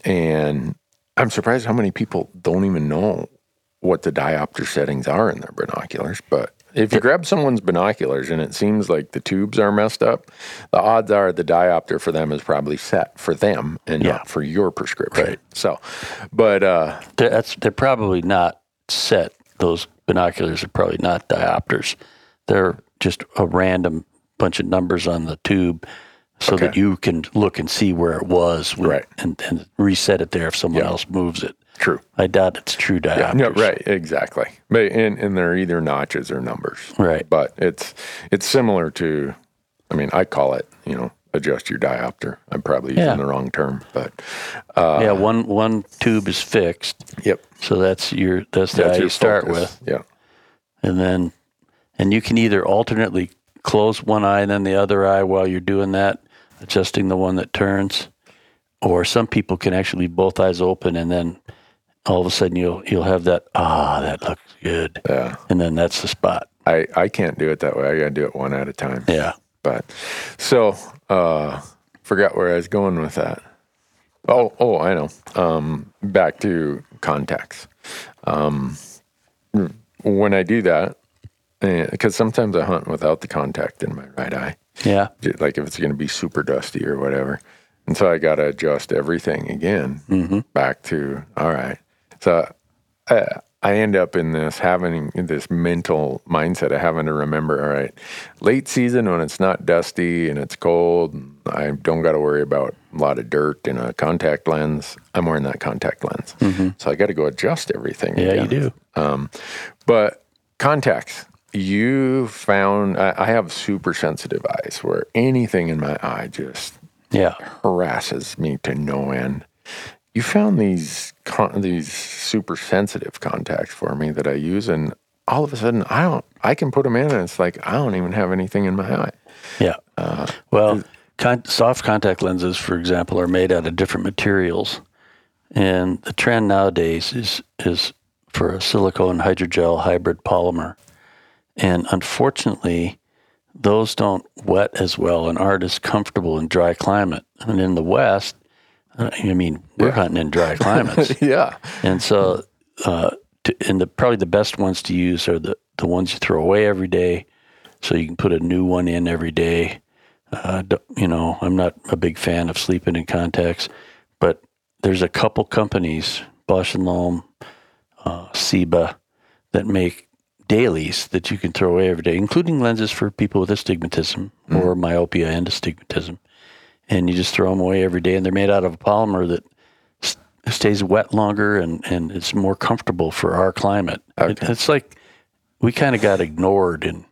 And I'm surprised how many people don't even know what the diopter settings are in their binoculars. But if you grab someone's binoculars and it seems like the tubes are messed up, the odds are the diopter for them is probably set for them and Yeah. not for your prescription. Right. So, but uh, They're, that's, they're probably not set. Those binoculars are probably not diopters. They're just a random bunch of numbers on the tube so that you can look and see where it was when- Right. and, and reset it there if someone Yeah. else moves it. True. I doubt it's true diopters. Yeah, right, exactly. But and, and they're either notches or numbers. Right. But it's it's similar to I mean, I call it, you know, adjust your diopter. I'm probably using Yeah. the wrong term, but uh, yeah, one one tube is fixed, yep. so that's your that's the That's eye you start focus. with, Yeah. and then and you can either alternately close one eye and then the other eye while you're doing that, adjusting the one that turns, or some people can actually leave both eyes open and then all of a sudden you'll you'll have that ah that looks good, Yeah. and then that's the spot. I, I can't do it that way. I gotta do it one at a time. Yeah, But so uh forgot where I was going with that. Oh, oh, I know. Um back to contacts. Um when I do that, because sometimes I hunt without the contact in my right eye, yeah, like if it's going to be super dusty or whatever. And so I got to adjust everything again back to, all right. So uh, I end up in this having this mental mindset of having to remember, all right, late season when it's not dusty and it's cold, and I don't got to worry about a lot of dirt in a contact lens. I'm wearing that contact lens. So I got to go adjust everything. yeah, you again. do. But contacts, you found I, I have super sensitive eyes where anything in my eye just Yeah, harasses me to no end. You found these con- these super sensitive contacts for me that I use, and all of a sudden I don't. I can put them in, and it's like I don't even have anything in my eye. Yeah. Uh, well, con- soft contact lenses, for example, are made out of different materials, and the trend nowadays is is for a silicone hydrogel hybrid polymer, and unfortunately, those don't wet as well and aren't as comfortable in dry climate. And in the West, I mean, we're hunting in dry climates. yeah, And so, uh, to, and the probably the best ones to use are the the ones you throw away every day, so you can put a new one in every day. Uh, you know, I'm not a big fan of sleeping in contacts, but there's a couple companies, Bausch and Lomb, uh, CIBA, that make dailies that you can throw away every day, including lenses for people with astigmatism or myopia and astigmatism. And you just throw them away every day, and they're made out of a polymer that s- stays wet longer and, and it's more comfortable for our climate. It- it's like we kind of got ignored and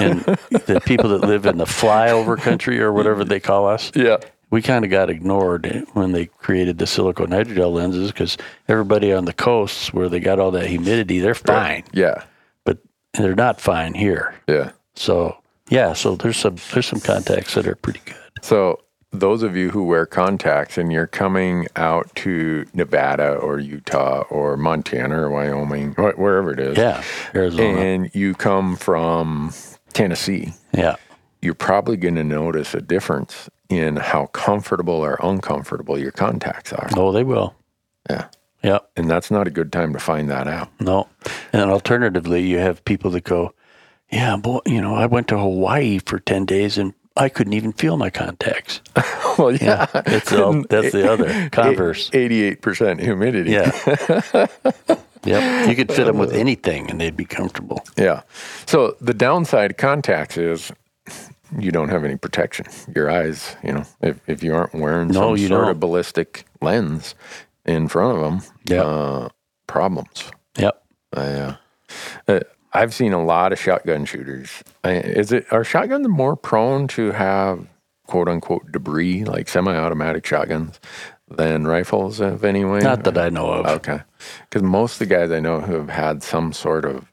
in the people that live in the flyover country or whatever they call us yeah, we kind of got ignored when they created the silicone hydrogel lenses because everybody on the coasts where they got all that humidity, they're fine, yeah, but they're not fine here. yeah. So yeah, so there's some there's some contacts that are pretty good. So, those of you who wear contacts and you're coming out to Nevada or Utah or Montana or Wyoming, wherever it is, Yeah, Arizona. and you come from Tennessee, yeah, you're probably going to notice a difference in how comfortable or uncomfortable your contacts are. oh, they will. Yeah. Yeah, And that's not a good time to find that out. no. And alternatively, you have people that go, yeah, boy, you know, I went to Hawaii for ten days and I couldn't even feel my contacts. well, yeah, It's all, that's the other converse. Eighty-eight percent humidity. Yeah. yep. You could fit them with anything and they'd be comfortable. Yeah. So the downside of contacts is you don't have any protection. Your eyes, you know, if, if you aren't wearing No, some you sort don't. of ballistic lens in front of them, Yeah. uh, problems. Yep. Uh, uh, I've seen a lot of shotgun shooters. Is it are shotguns more prone to have quote unquote debris like semi-automatic shotguns than rifles of any way? Not that I know of. Okay. Because most of the guys I know who have had some sort of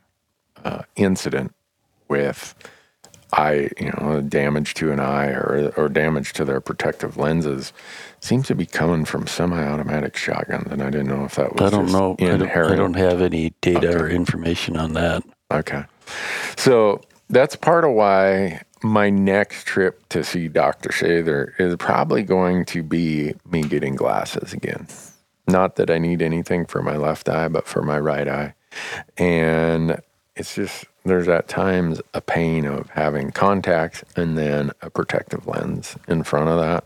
uh, incident with eye, you know, damage to an eye or, or damage to their protective lenses seems to be coming from semi-automatic shotguns. And I didn't know if that was I don't know. I don't. I don't have any data or information on that. Okay. So that's part of why my next trip to see Dr. Shather is probably going to be me getting glasses again. Not that I need anything for my left eye, but for my right eye. And it's just, there's at times a pain of having contacts and then a protective lens in front of that.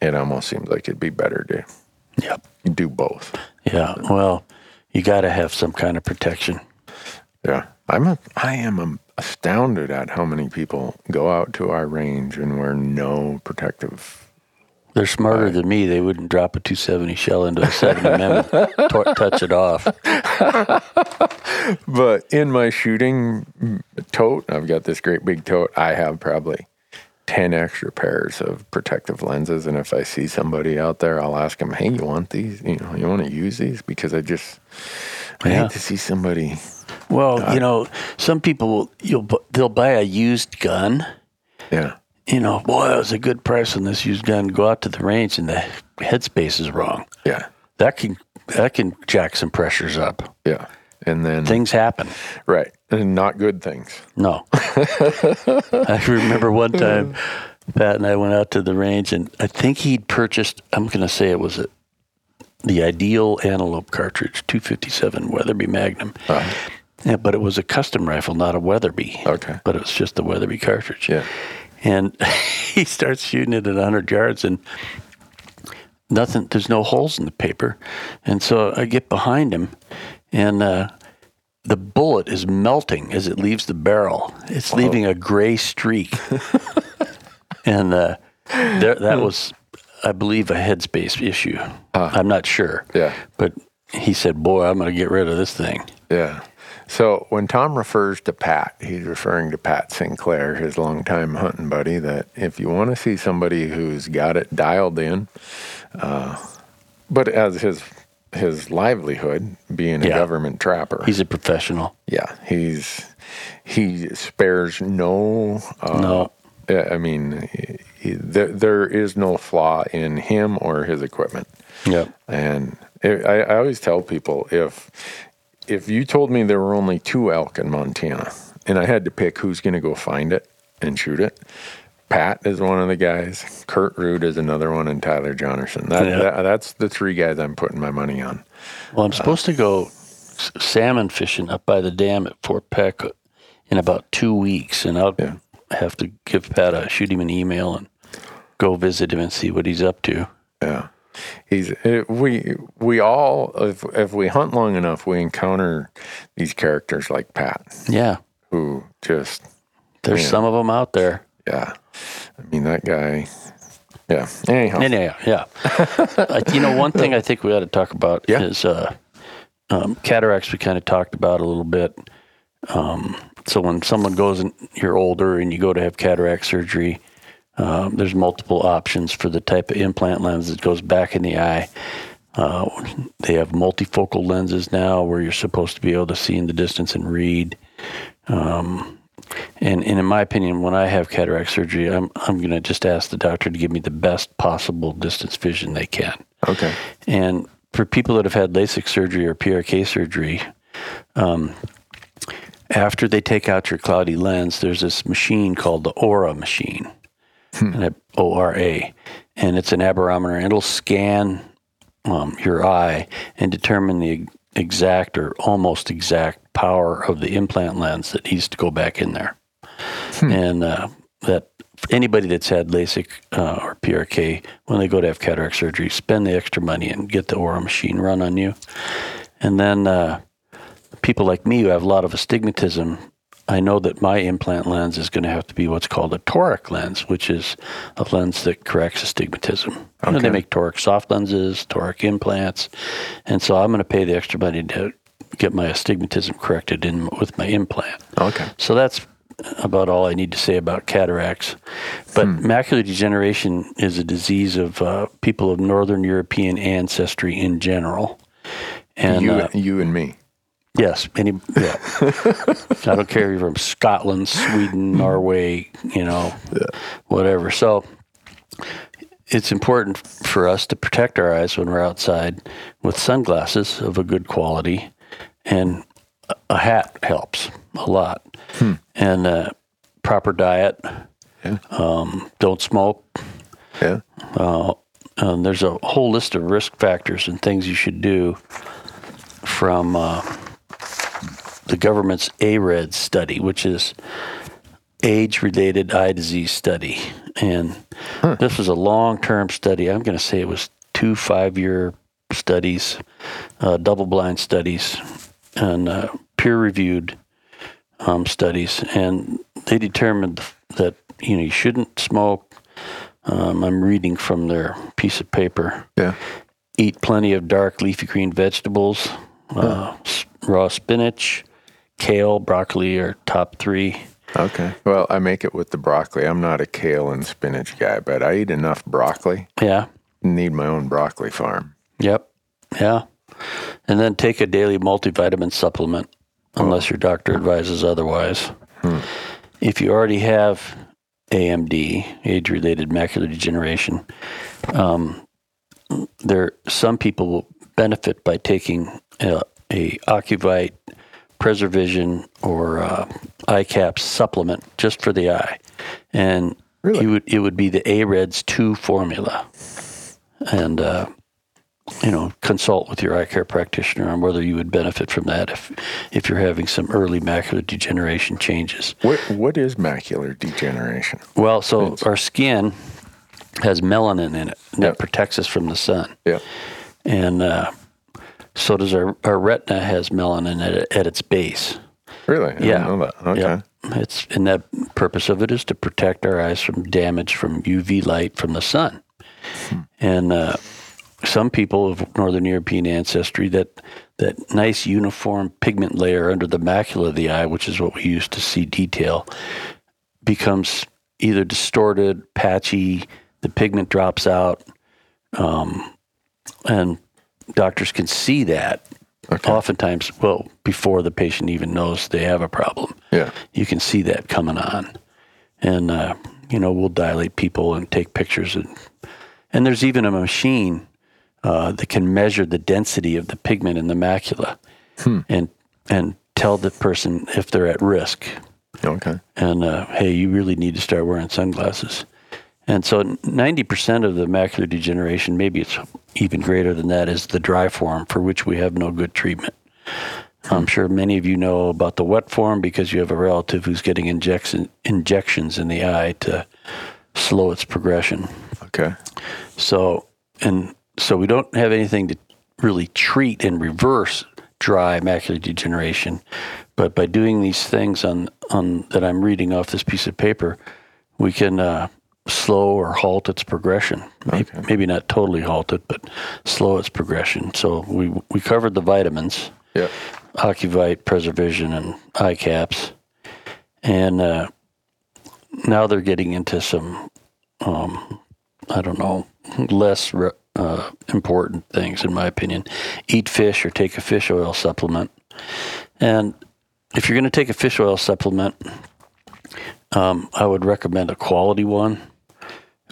It almost seems like it'd be better to Yep. do both. Yeah. Well, you got to have some kind of protection. Yeah, I'm a, I am astounded at how many people go out to our range and wear no protective. They're smarter than me. They wouldn't drop a 270 shell into a 7 amendment, to- touch it off. But in my shooting mm, tote, I've got this great big tote. I have probably ten extra pairs of protective lenses, and if I see somebody out there, I'll ask them, "Hey, you want these? You know, you want to use these?" Because I just I Yeah. hate to see somebody. Well, you know, some people you'll they'll buy a used gun. Yeah, You know, boy, it was a good price on this used gun. Go out to the range and the headspace is wrong. yeah, That can that can jack some pressures up. yeah, and then Things happen. right, and not good things. No. I remember one time Pat and I went out to the range and I think he'd purchased, I'm going to say it was a, the ideal antelope cartridge, 257 Weatherby Magnum. Uh-huh. Yeah, but it was a custom rifle, not a Weatherby. Okay. But it was just the Weatherby cartridge. Yeah. And he starts shooting it at 100 yards and nothing, there's no holes in the paper. And so I get behind him and uh, the bullet is melting as it leaves the barrel. It's leaving a gray streak. and uh, there, that was, I believe, a headspace issue. I'm not sure. Yeah. But he said, Boy, I'm going to get rid of this thing. Yeah. So when Tom refers to Pat, he's referring to Pat Sinclair, his longtime hunting buddy. That if you want to see somebody who's got it dialed in, uh, but as his his livelihood being a Yeah. government trapper, He's a professional. yeah, he's he spares no. Uh, No. I mean, he, there, there is no flaw in him or his equipment. Yep. And I, I always tell people if if you told me there were only two elk in Montana and I had to pick who's going to go find it and shoot it, Pat is one of the guys. Kurt Root is another one, and Tyler Jonerson. That, Yeah. that that's the three guys I'm putting my money on. Well, I'm supposed to go salmon fishing up by the dam at Fort Peck in about two weeks, and I'll Yeah. have to give Pat a shoot him an email and go visit him and see what he's up to. Yeah. He's eh, we we all if if we hunt long enough we encounter these characters like Pat Yeah, who just there's Man. some of them out there. yeah I mean that guy yeah anyhow Anyhow, yeah. Uh, you know, one thing I think we ought to talk about Yeah. is uh, um, cataracts. We kind of talked about a little bit. Um, so when someone goes and you're older and you go to have cataract surgery, um, there's multiple options for the type of implant lens that goes back in the eye. Uh, they have multifocal lenses now where you're supposed to be able to see in the distance and read. Um, and, and in my opinion, when I have cataract surgery, I'm I'm going to just ask the doctor to give me the best possible distance vision they can. okay And for people that have had LASIK surgery or PRK surgery, um, after they take out your cloudy lens, there's this machine called the ORA machine, and O-R-A, and it's an aberrometer. And it'll scan um, your eye and determine the exact or almost exact power of the implant lens that needs to go back in there. And uh, that anybody that's had LASIK uh, or PRK, when they go to have cataract surgery, spend the extra money and get the ORA machine run on you. And then uh, people like me who have a lot of astigmatism, I know that my implant lens is going to have to be what's called a toric lens, which is a lens that corrects astigmatism. You know, they Okay. make toric soft lenses, toric implants, and so I'm going to pay the extra money to get my astigmatism corrected in with my implant. Okay. So that's about all I need to say about cataracts. But macular degeneration is a disease of uh, people of Northern European ancestry in general. And you, uh, you and me. Yes, any yeah. I don't care if you're from Scotland, Sweden, Norway, you know, whatever. So it's important for us to protect our eyes when we're outside with sunglasses of a good quality, and a- hat helps a lot. And uh, proper diet. Yeah. Um, don't smoke. Yeah. Um, there's a whole list of risk factors and things you should do from uh, the government's ARED study, which is age-related eye disease study, and this was a long-term study. I'm going to say it was two five-year studies, uh, double-blind studies, and uh, peer-reviewed um, studies, and they determined that you know you shouldn't smoke. Um, I'm reading from their piece of paper. Yeah. Eat plenty of dark leafy green vegetables, uh, raw spinach, kale, broccoli are top three. Okay. Well, I make it with the broccoli. I'm not a kale and spinach guy, but I eat enough broccoli. Yeah. Need my own broccoli farm. Yep. Yeah. And then take a daily multivitamin supplement unless your doctor advises otherwise. If you already have AMD, age related macular degeneration, um, there some people will benefit by taking a, a Ocuvite, Preservision, or uh, iCaps supplement just for the eye. And Really? you would, it would be the AREDS 2 formula. And uh, you know, consult with your eye care practitioner on whether you would benefit from that if if you're having some early macular degeneration changes. What What is macular degeneration? Well, so our skin has melanin in it and that protects us from the sun, Yeah. and uh, so does our our retina has melanin at, at its base. Really? I Yeah. Okay. It's and that purpose of it is to protect our eyes from damage from UV light from the sun. And uh, some people of Northern European ancestry that that nice uniform pigment layer under the macula of the eye, which is what we use to see detail, becomes either distorted, patchy. The pigment drops out, um, and doctors can see that. Oftentimes, well, before the patient even knows they have a problem Yeah. you can see that coming on. And, uh, you know, we'll dilate people and take pictures. And, and there's even a machine uh, that can measure the density of the pigment in the macula and, and tell the person if they're at risk. Okay. And, uh, hey, you really need to start wearing sunglasses. And so 90% of the macular degeneration, maybe it's even greater than that, is the dry form for which we have no good treatment. I'm sure many of you know about the wet form because you have a relative who's getting injection, injections in the eye to slow its progression. Okay. So, and so we don't have anything to really treat and reverse dry macular degeneration, but by doing these things on on that I'm reading off this piece of paper, we can uh, slow or halt its progression. Maybe, maybe not totally halt it, but slow its progression. So we we covered the vitamins. Yeah. Ocuvite, Preservision, and eye caps. And uh, now they're getting into some, um, I don't know, less re- uh, important things, in my opinion. Eat fish or take a fish oil supplement. And if you're going to take a fish oil supplement, um, I would recommend a quality one.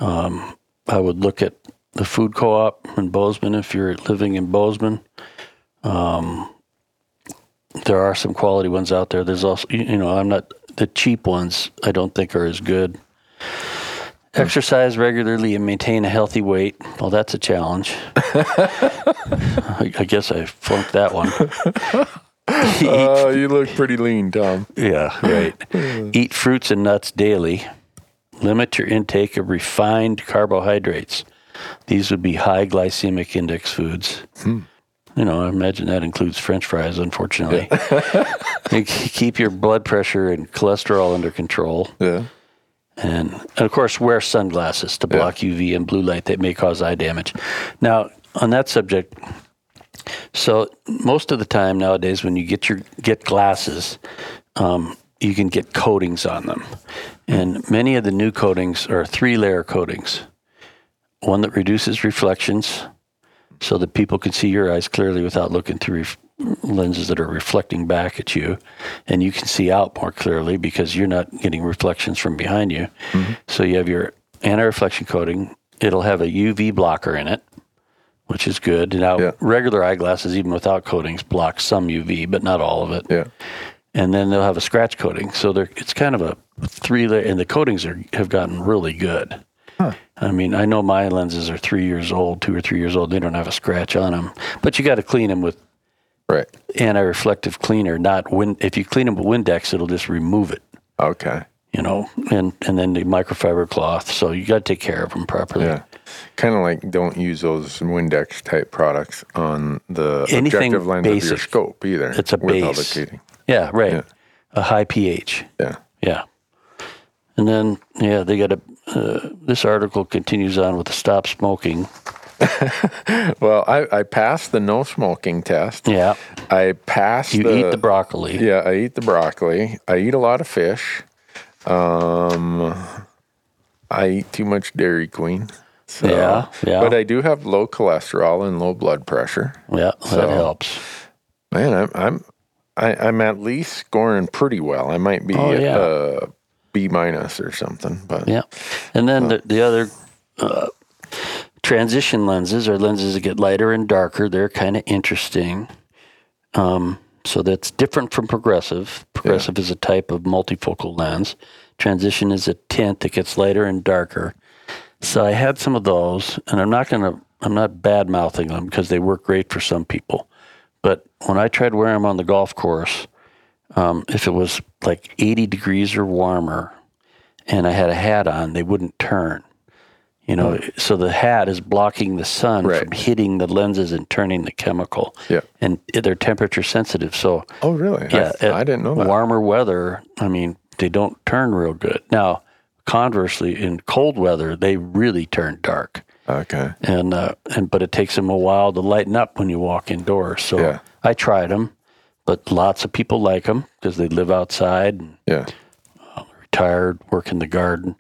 Um, I would look at the food co-op in Bozeman if you're living in Bozeman there are some quality ones out there. There's also, you know, I'm not the cheap ones. I don't think are as good. Exercise regularly and maintain a healthy weight. Well, that's a challenge. I, I guess I flunked that one. Eat- Oh, you look pretty lean, Tom. yeah, right. Eat fruits and nuts daily. Limit your intake of refined carbohydrates. These would be high glycemic index foods. You know, I imagine that includes French fries. Unfortunately, k- keep your blood pressure and cholesterol under control. Yeah. And, and of course, wear sunglasses to block UV and blue light that may cause eye damage. Now, on that subject, so most of the time nowadays, when you get your get glasses, um, you can get coatings on them, and many of the new coatings are three-layer coatings. One that reduces reflections, so that people can see your eyes clearly without looking through ref- lenses that are reflecting back at you, and you can see out more clearly because you're not getting reflections from behind you. Mm-hmm. So you have your anti-reflection coating. It'll have a UV blocker in it, which is good. Now, Yeah. regular eyeglasses, even without coatings, block some UV, but not all of it. Yeah. And then they'll have a scratch coating. So they're, it's kind of a three layer, and the coatings are, have gotten really good. I mean, I know my lenses are three years old, two or three years old. They don't have a scratch on them, but you got to clean them with Right. anti-reflective cleaner. Not wind. If you clean them with Windex, it'll just remove it. Okay. You know, and and then the microfiber cloth. So you got to take care of them properly. Yeah. Kind of like don't use those Windex type products on the Anything objective lens of your scope either. It's a with the base. Yeah, right. Yeah. A high pH. Yeah. Yeah. And then, yeah, they got a. Uh, this article continues on with the stop smoking. Well, I, I passed the no smoking test. Yeah. I passed You the, eat the broccoli. Yeah, I eat the broccoli. I eat a lot of fish. Um, I eat too much Dairy Queen. So, Yeah, yeah. But I do have low cholesterol and low blood pressure. Yeah, that helps. Man, I'm I'm I, I'm at least scoring pretty well. I might be Oh, yeah. uh, B minus or something, but Yeah. And then the, the other uh, transition lenses are lenses that get lighter and darker. They're kind of interesting. Um, so that's different from progressive. Progressive is a type of multifocal lens. Transition is a tint that gets lighter and darker. So I had some of those, and I'm not going to, I'm not bad mouthing them because they work great for some people. But when I tried wearing them on the golf course, um, if it was like 80 degrees or warmer and I had a hat on, they wouldn't turn. You know, so the hat is blocking the sun Right. from hitting the lenses and turning the chemical. Yeah. And they're temperature sensitive. So, oh really? yeah, I, I didn't know that. Warmer weather, I mean, they don't turn real good. Now, conversely, in cold weather, they really turn dark. Okay. And uh, and but it takes them a while to lighten up when you walk indoors. So Yeah. I tried them, but lots of people like them because they live outside and Yeah. retired, work in the garden.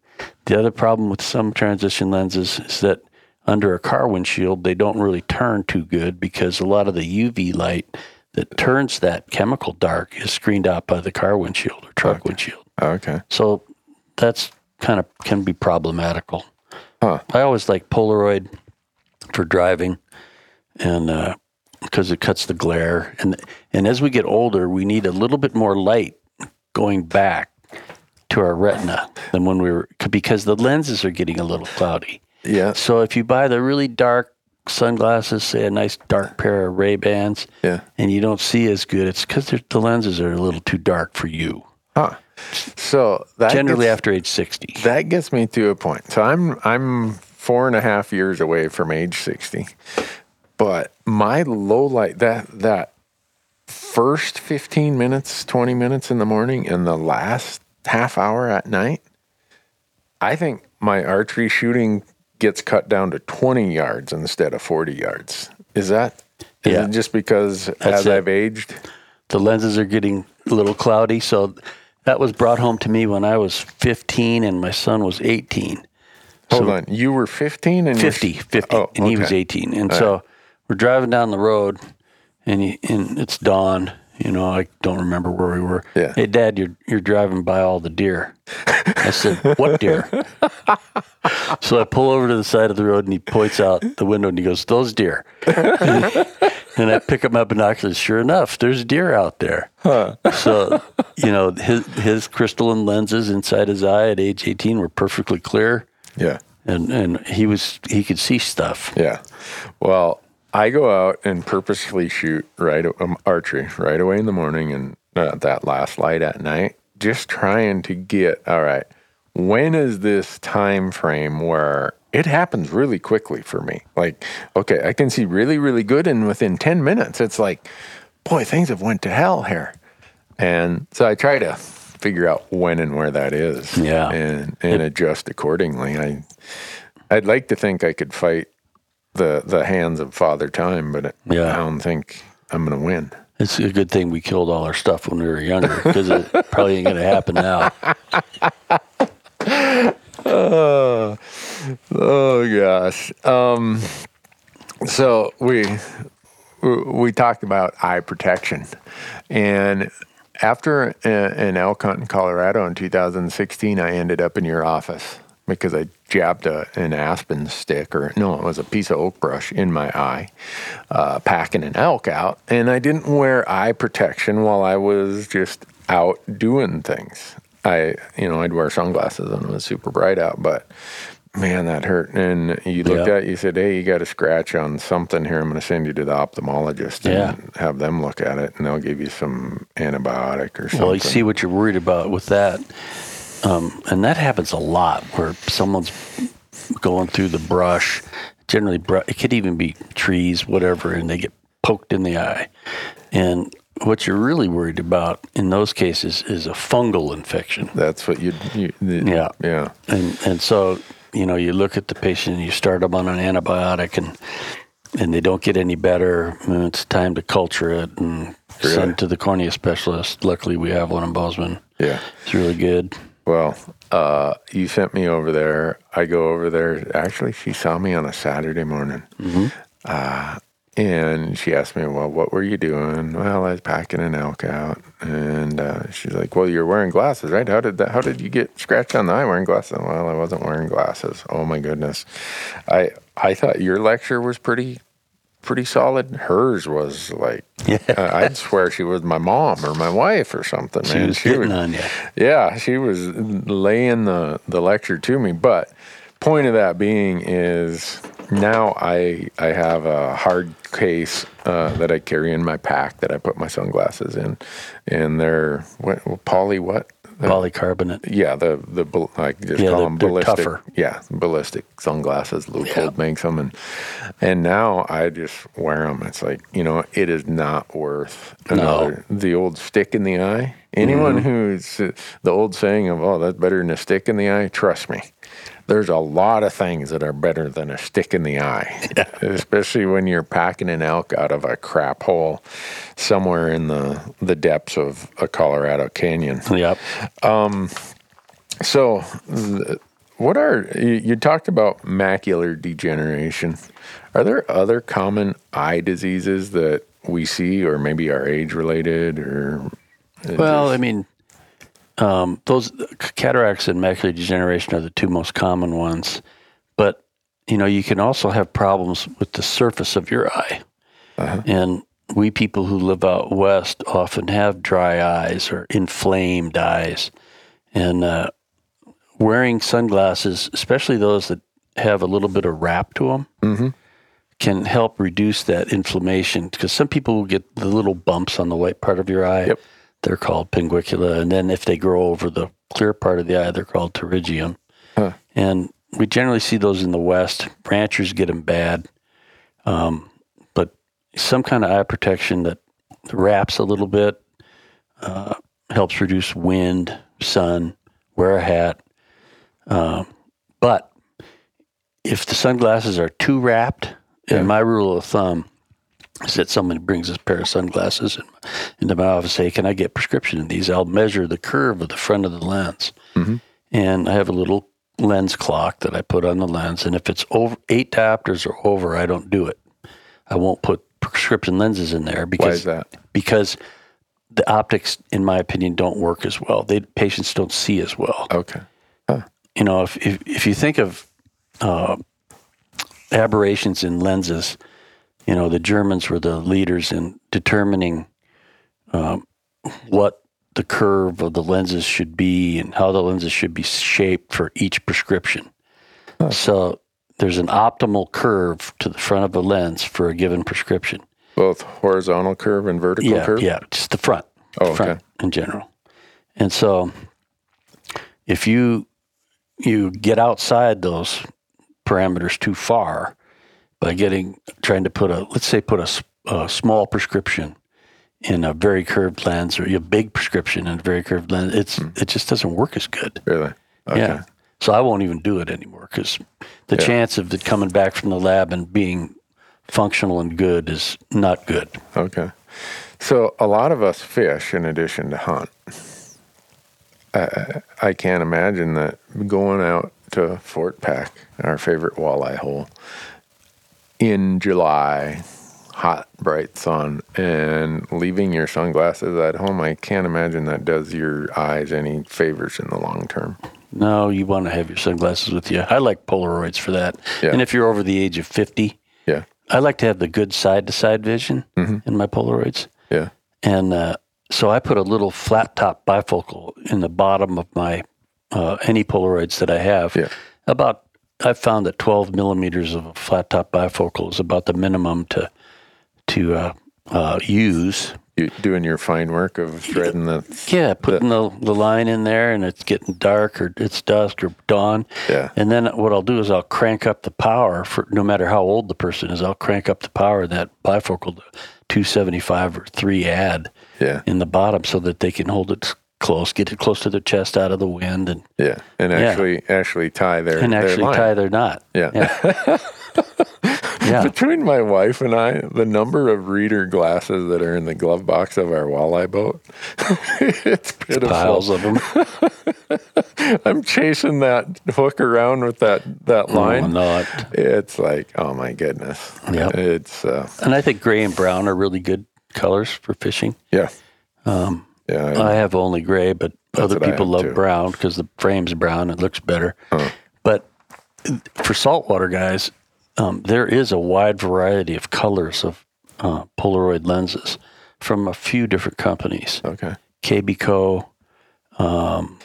The other problem with some transition lenses is that under a car windshield, they don't really turn too good because a lot of the UV light that turns that chemical dark is screened out by the car windshield or truck windshield. Okay. So that's kind of can be problematical. Huh. I always like Polaroid for driving, and uh, because it cuts the glare, and and as we get older, we need a little bit more light going back to our retina than when we were because the lenses are getting a little cloudy. Yeah. So if you buy the really dark sunglasses, say a nice dark pair of Ray Bans, Yeah. and you don't see as good, it's because the lenses are a little too dark for you. Huh. So that Generally, gets, after age sixty. that gets me to a point. So I'm I'm four and a half years away from age sixty, but my low light that that first fifteen minutes, twenty minutes in the morning, and the last half hour at night, I think my archery shooting gets cut down to twenty yards instead of forty yards. Is that? Is Yeah. it just because as it. I've aged? the lenses are getting a little cloudy. So that was brought home to me when I was 15 and my son was 18. Hold on, you were fifteen and you're- 50, 50, Oh, and he was 18. And so we're driving down the road and, he, and it's dawn. You know, I don't remember where we were. Yeah. Hey, Dad, you're you're driving by all the deer. I said, "What deer?" so I pull over to the side of the road, and he points out the window, and he goes, "Those deer." and I pick up my binoculars. Sure enough, there's deer out there. So you know, his his crystalline lenses inside his eye at age 18 were perfectly clear, Yeah. and and he was he could see stuff. Yeah. Well, I go out and purposely shoot right um, archery right away in the morning and uh, that last light at night, just trying to get all right. when is this time frame where it happens really quickly for me? Like, okay, I can see really, really good, and within ten minutes, it's like, boy, things have went to hell here. And so I try to figure out when and where that is, Yeah. and and adjust accordingly. I I'd like to think I could fight the the hands of Father Time, but Yeah. I don't think I'm going to win. It's a good thing we killed all our stuff when we were younger because it probably ain't going to happen now. Oh, oh gosh. Um, so we we talked about eye protection, and after an elk hunt in Colorado in 2016, I ended up in your office because I jabbed a, an aspen stick, or no, it was a piece of oak brush in my eye, uh, packing an elk out, and I didn't wear eye protection while I was just out doing things. I, you know, I'd wear sunglasses when it was super bright out, but man, that hurt. And you looked Yeah. at, it, you said, "Hey, you got a scratch on something here. I'm going to send you to the ophthalmologist and have them look at it, and they'll give you some antibiotic or something." Well, you see what you're worried about with that. Um, and that happens a lot where someone's going through the brush. Generally, it could even be trees, whatever, and they get poked in the eye. And what you're really worried about in those cases is a fungal infection. That's what you, you the, Yeah. yeah. And and so you know you look at the patient and you start them on an antibiotic and and they don't get any better. And it's time to culture it and Really? send to the cornea specialist. Luckily, we have one in Bozeman. Yeah. It's really good. Well, uh, you sent me over there. I go over there. Actually, she saw me on a Saturday morning. Uh, and she asked me, Well, what were you doing? Well, I was packing an elk out. And uh, she's like, Well, you're wearing glasses, right? How did that, how did you get scratched on the eye wearing glasses? Well, I wasn't wearing glasses. Oh, my goodness. I, I thought your lecture was pretty, pretty solid. Hers was like, Yeah. uh, I'd swear she was my mom or my wife or something, She man. was hitting would- on you. yeah, she was laying the, the lecture to me. But point of that being is now I I have a hard case uh, that I carry in my pack that I put my sunglasses in, and they're what poly what. The- Polycarbonate. yeah, the the like just Yeah, call they're- them they're ballistic. tougher. Yeah, ballistic sunglasses. Leupold Yeah. makes them, and and now I just wear them. It's like you know, it is not worth another the old stick in the eye. Anyone Mm-hmm. who's uh, the old saying of "oh, that's better than a stick in the eye," trust me. There's a lot of things that are better than a stick in the eye, especially when you're packing an elk out of a crap hole somewhere in the the depths of a Colorado canyon. Yep. Um, so, th- what are you, you talked about macular degeneration? Are there other common eye diseases that we see, or maybe are age related, or uh, Well, I mean, um, those cataracts and macular degeneration are the two most common ones. But you know, you can also have problems with the surface of your eye, and we people who live out west often have dry eyes or inflamed eyes, and uh, wearing sunglasses, especially those that have a little bit of wrap to them, can help reduce that inflammation. Because some people will get the little bumps on the white part of your eye. Yep. They're called pinguecula, and then if they grow over the clear part of the eye, they're called pterygium. Huh. And we generally see those in the west. Ranchers get them bad, um, but some kind of eye protection that wraps a little bit uh, helps reduce wind, sun. Wear a hat, Um, but if the sunglasses are too wrapped, Yeah. and my rule of thumb is that someone brings a pair of sunglasses in, into my office, say, "Can I get prescription of these?" I'll measure the curve of the front of the lens, and I have a little lens clock that I put on the lens, and if it's over eight diopters or over, I don't do it. I won't put prescription lenses in there why because is that? because the optics, in my opinion, don't work as well. They patients don't see as well Okay, you know, if if, if you think of uh, aberrations in lenses, you know, the Germans were the leaders in determining um, what the curve of the lenses should be and how the lenses should be shaped for each prescription. So there's an optimal curve to the front of a lens for a given prescription. both horizontal curve and vertical Yeah, curve. yeah, just the front. Oh, front okay. in general. And so, if you you get outside those parameters too far by getting trying to put a let's say put a small prescription in a very curved lens or a big prescription in a very curved lens. It's hmm. it just doesn't work as good. Really? Okay. Yeah. So I won't even do it anymore because the chance of it coming back from the lab and being functional and good is not good. Okay. So a lot of us fish in addition to hunt. I, I can't imagine that going out to Fort Peck, our favorite walleye hole, in July, hot, bright sun, and leaving your sunglasses at home. I can't imagine that does your eyes any favors in the long term. No, you want to have your sunglasses with you. I like Polaroids for that. Yeah. And if you're over the age of 50, Yeah. I like to have the good side to side vision Mm-hmm. in my Polaroids. Yeah. And uh, so I put a little flat top bifocal in the bottom of my uh, any Polaroids that I have. Yeah. About I've found that 12 millimeters of a flat top bifocal is about the minimum to to uh, uh, use. You doing your fine work of threading the. Yeah, putting the, the line in there, and it's getting dark or it's dusk or dawn. Yeah. And then what I'll do is I'll crank up the power for no matter how old the person is. I'll crank up the power of that bifocal to 275 or three ad Yeah. in the bottom so that they can hold it close, get it close to their chest out of the wind, and Yeah. And actually, actually tie their. and their actually line. tie their knot. Yeah. Yeah. yeah. Between my wife and I, the number of reader glasses that are in the glove box of our walleye boat, it's pitiful. Piles of them. I'm chasing that hook around with that, that line. Not. It's like, oh my goodness. Yeah. It's, uh, And I think gray and brown are really good colors for fishing. yeah. Um, yeah. I have only gray, but other people love too. brown because the frame's brown. It looks better. But for saltwater guys, um, there is a wide variety of colors of uh, Polaroid lenses from a few different companies. okay. KBCO, um,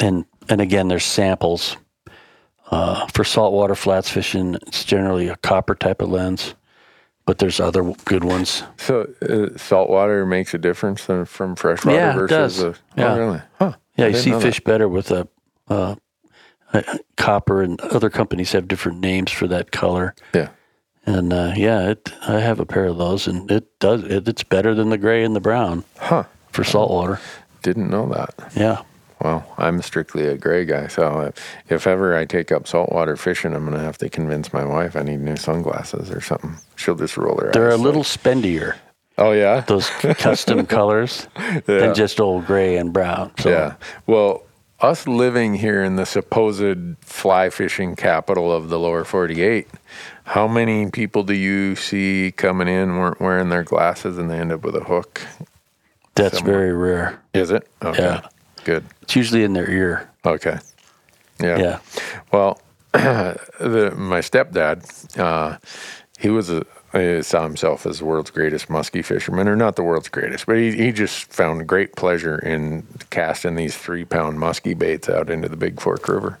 and and again, there's samples. Uh, for saltwater flats fishing, it's generally a copper type of lens, but there's other good ones. So uh, saltwater makes a difference than from freshwater Yeah, it versus does. a, Yeah. oh, really? Huh. Yeah, I you see know that. fish better with a, uh, a copper, and other companies have different names for that color. Yeah. And uh, yeah, it, I have a pair of those, and it does it, it's better than the gray and the brown Huh. for saltwater. Didn't know that. Yeah, Well, I'm strictly a gray guy, so if, if ever I take up saltwater fishing, I'm gonna have to convince my wife I need new sunglasses or something. She'll just roll her eyes. they're a little spendier. Oh yeah, Those custom colors Yeah. than just old gray and brown. So yeah. Well, us living here in the supposed fly fishing capital of the lower 48, how many people do you see coming in weren't wearing their glasses and they end up with a hook? that's somewhere. very rare. Is it? Okay. Yeah. Good. It's usually in their ear. Okay. Yeah. Yeah. Well, the, my stepdad, uh, he was a he saw himself as the world's greatest muskie fisherman, or not the world's greatest, but he, he just found great pleasure in casting these three pound muskie baits out into the Big Fork River.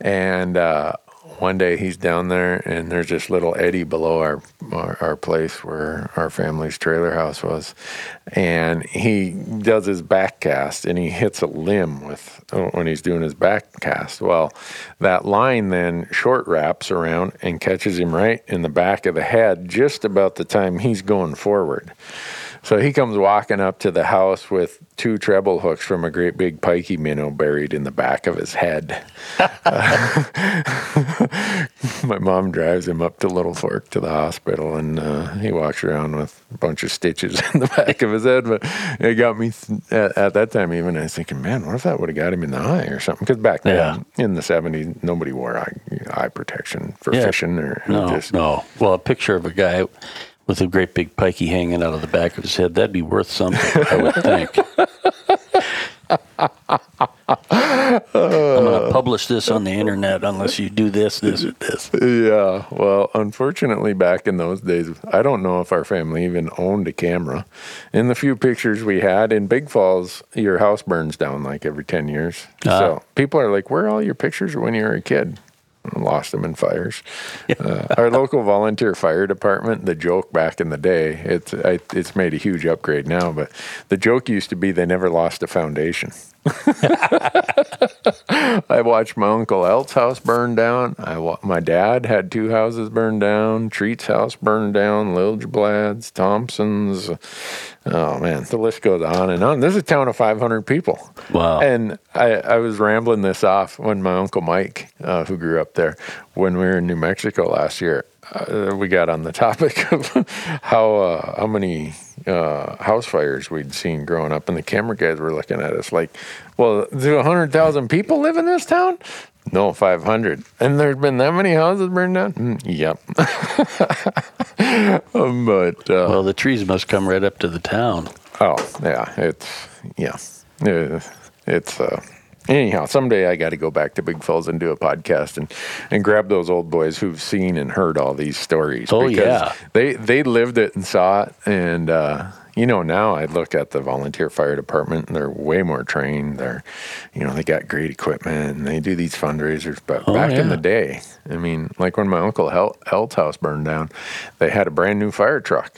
And uh, one day he's down there, and there's this little eddy below our, our our place where our family's trailer house was, and he does his back cast, and he hits a limb with when he's doing his back cast. Well, that line then short wraps around and catches him right in the back of the head, just about the time he's going forward. So he comes walking up to the house with two treble hooks from a great big pikey minnow buried in the back of his head. My mom drives him up to Littlefork to the hospital, and uh, he walks around with a bunch of stitches in the back of his head. But it got me th- at, at that time. Even I was thinking, man, what if that would have got him in the eye or something? Because back then, in the '70s, nobody wore eye, eye protection for Yeah. fishing or No, just no. Well, a picture of a guy with a great big pikey hanging out of the back of his head, that'd be worth something, I would think. I'm going to publish this on the internet unless you do this, this, or this. Yeah, well, unfortunately, back in those days, I don't know if our family even owned a camera. In the few pictures we had in Big Falls, your house burns down like every 10 years. Ah. So people are like, Where are all your pictures when you were a kid? Lost them in fires. Uh, our local volunteer fire department, the joke back in the day, it's I, it's made a huge upgrade now, but the joke used to be they never lost a foundation. I watched my uncle Elt's house burn down. I wa- my dad had two houses burned down. Treat's house burned down. Lilgeblad's, Thompson's. Oh man, the list goes on and on. This is a town of 500 people. Wow. And I, I was rambling this off when my uncle Mike, uh, who grew up there, when we were in New Mexico last year, uh, we got on the topic of how uh, how many uh, house fires we'd seen growing up, and the camera guys were looking at us like, "Well, do hundred thousand people live in this town?" No, five hundred. And there's been that many houses burned down. Mm, yep. But uh, Well, the trees must come right up to the town. Oh yeah, it's yeah, it's uh. Anyhow, someday I got to go back to Big Falls and do a podcast and, and grab those old boys who've seen and heard all these stories. Oh, because yeah. they they lived it and saw it, and uh, you know now I look at the volunteer fire department and they're way more trained. They're, you know, they got great equipment and they do these fundraisers. But Oh, back in the day, I mean, like when my uncle Hel- Helt's house burned down, they had a brand new fire truck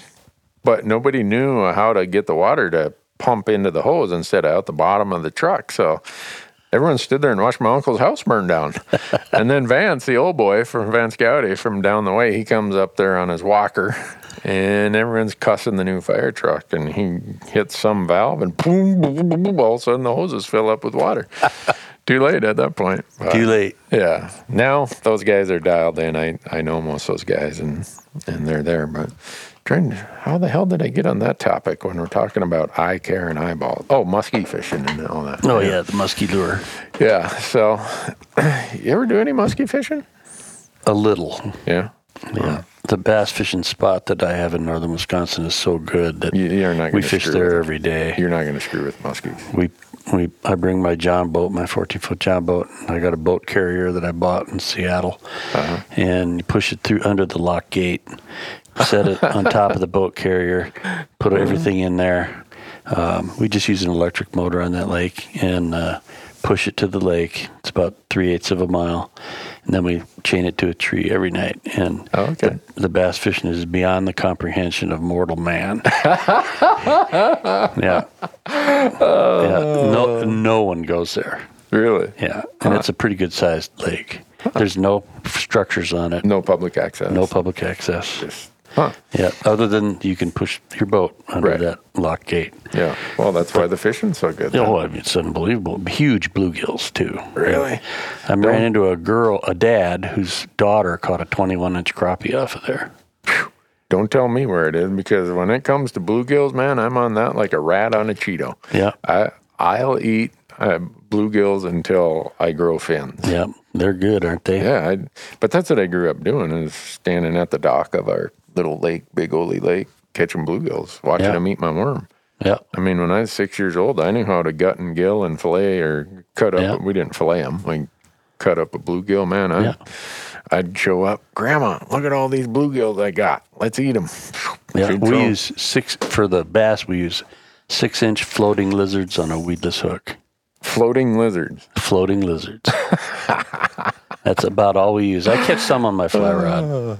but nobody knew how to get the water to pump into the hose instead of out the bottom of the truck. So everyone stood there and watched my uncle's house burn down. and then Vance, the old boy from Vance Gowdy from down the way, he comes up there on his walker and everyone's cussing the new fire truck and he hits some valve and boom, boom, boom, boom, boom, all of a sudden the hoses fill up with water. Too late at that point. But- Too late. yeah. Now those guys are dialed in. I, I know most of those guys and and they're there. But trying to, how the hell did I get on that topic when we're talking about eye care and eyeballs? Oh, muskie fishing and all that. Oh yeah, the musky lure. Yeah. So you ever do any muskie fishing? A little. Yeah. Yeah. The bass fishing spot that I have in northern Wisconsin is so good that You, you're not we fish there with, every day. You're not going to screw with muskies. We we I bring my John boat, my 14 foot John boat. I got a boat carrier that I bought in Seattle, Uh-huh. and you push it through under the lock gate, set it on top of the boat carrier, put Uh-huh. everything in there. Um, we just use an electric motor on that lake and uh, push it to the lake. It's about three eighths of a mile, and then we chain it to a tree every night. And Oh, okay. the, the bass fishing is beyond the comprehension of mortal man. yeah. yeah. No, no one goes there. Really? Yeah, and it's a pretty good sized lake. There's no structures on it, No public access. no public access. Just, huh. Yeah, other than you can push your boat under Right. that lock gate. Yeah. Well, that's why the fishing's so good. Oh, I mean, it's unbelievable. Huge bluegills too. Really? I ran into a girl, a dad whose daughter caught a 21 inch crappie off of there. Don't tell me where it is because when it comes to bluegills, man, I'm on that like a rat on a Cheeto. Yeah, I I'll eat uh, bluegills until I grow fins. yeah, they're good, aren't they? Yeah, I, but that's what I grew up doing is standing at the dock of our little lake, Big Ole Lake, catching bluegills, watching Yeah. them eat my worm. Yeah, I mean, when I was six years old, I knew how to gut and gill and fillet or cut up. Yeah. We didn't fillet them. We cut up a bluegill, man. I, Yeah. I'd show up, Grandma, look at all these bluegills I got. Let's eat them. yeah. We use six for the bass. We use six inch floating lizards on a weedless hook. floating lizards. floating lizards. That's about all we use. I catch some on my fly rod.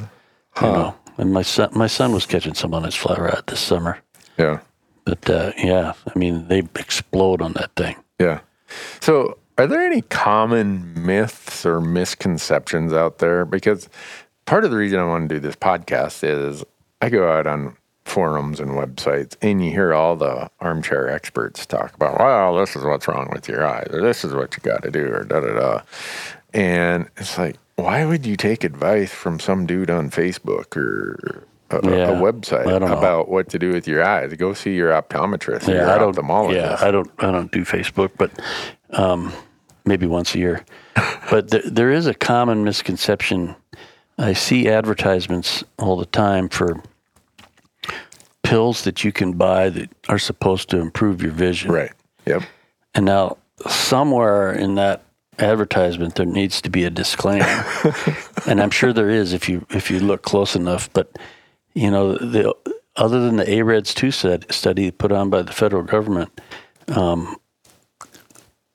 You know, and my son, my son was catching some on his fly rod this summer. Yeah. But uh, yeah, I mean, they explode on that thing. Yeah. So, are there any common myths or misconceptions out there? Because part of the reason I want to do this podcast is I go out on forums and websites and you hear all the armchair experts talk about, well, this is what's wrong with your eyes, or this is what you got to do, or da da da. And it's like, why would you take advice from some dude on Facebook or a, Yeah, a website I don't know. about what to do with your eyes? Go see your optometrist or your I don't. ophthalmologist. Yeah, I don't. I don't do Facebook, but um, maybe once a year. but there, there is a common misconception. I see advertisements all the time for pills that you can buy that are supposed to improve your vision. Right. Yep. And now, somewhere in that advertisement, there needs to be a disclaimer, and I'm sure there is if you if you look close enough. But you know, the other than the AREDS two study put on by the federal government, um,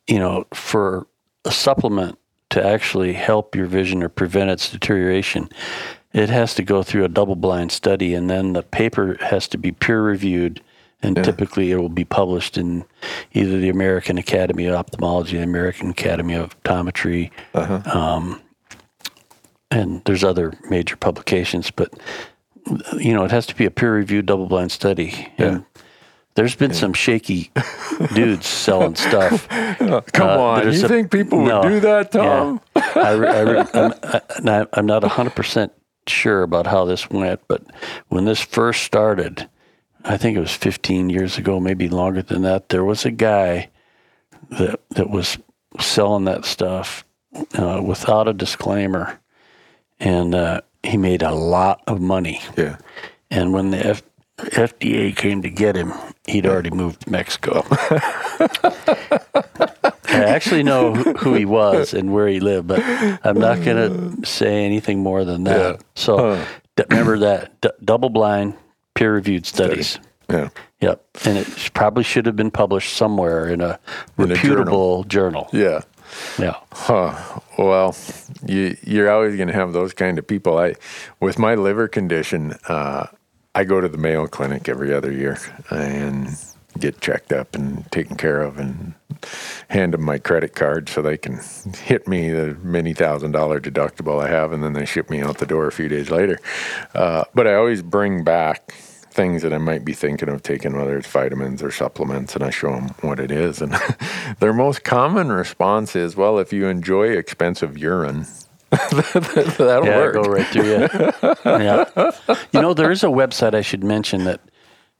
you know, for a supplement to actually help your vision or prevent its deterioration, it has to go through a double blind study, and then the paper has to be peer reviewed and typically it will be published in either the American Academy of Ophthalmology, the American Academy of Optometry, um, and there's other major publications. But you know, it has to be a peer-reviewed, double-blind study. And there's been some shaky dudes selling stuff. Come Uh, on, you think people would do that, Tom? Yeah. I, I, not- I'm not 100% sure about how this went, but when this first started, I think it was 15 years ago, maybe longer than that, there was a guy that, that was selling that stuff uh, without a disclaimer. And uh, he made a lot of money. Yeah. And when the F- FDA came to get him, he'd already moved to Mexico. I actually know who he was and where he lived, but I'm not going to say anything more than that. Yeah. So d- remember that d- double blind, peer reviewed studies. Yeah. Yep. And it probably should have been published somewhere in a In a reputable journal. Yeah. Yeah. Huh. Well, you, you're always going to have those kind of people. I, with my liver condition, uh, I go to the Mayo Clinic every other year and get checked up and taken care of, and hand them my credit card so they can hit me the many thousand dollar deductible I have, and then they ship me out the door a few days later. Uh, but I always bring back things that I might be thinking of taking, whether it's vitamins or supplements, and I show them what it is. And their most common response is, "Well, if you enjoy expensive urine." That'll Yeah, work. go right through you. yeah. You know, there is a website I should mention that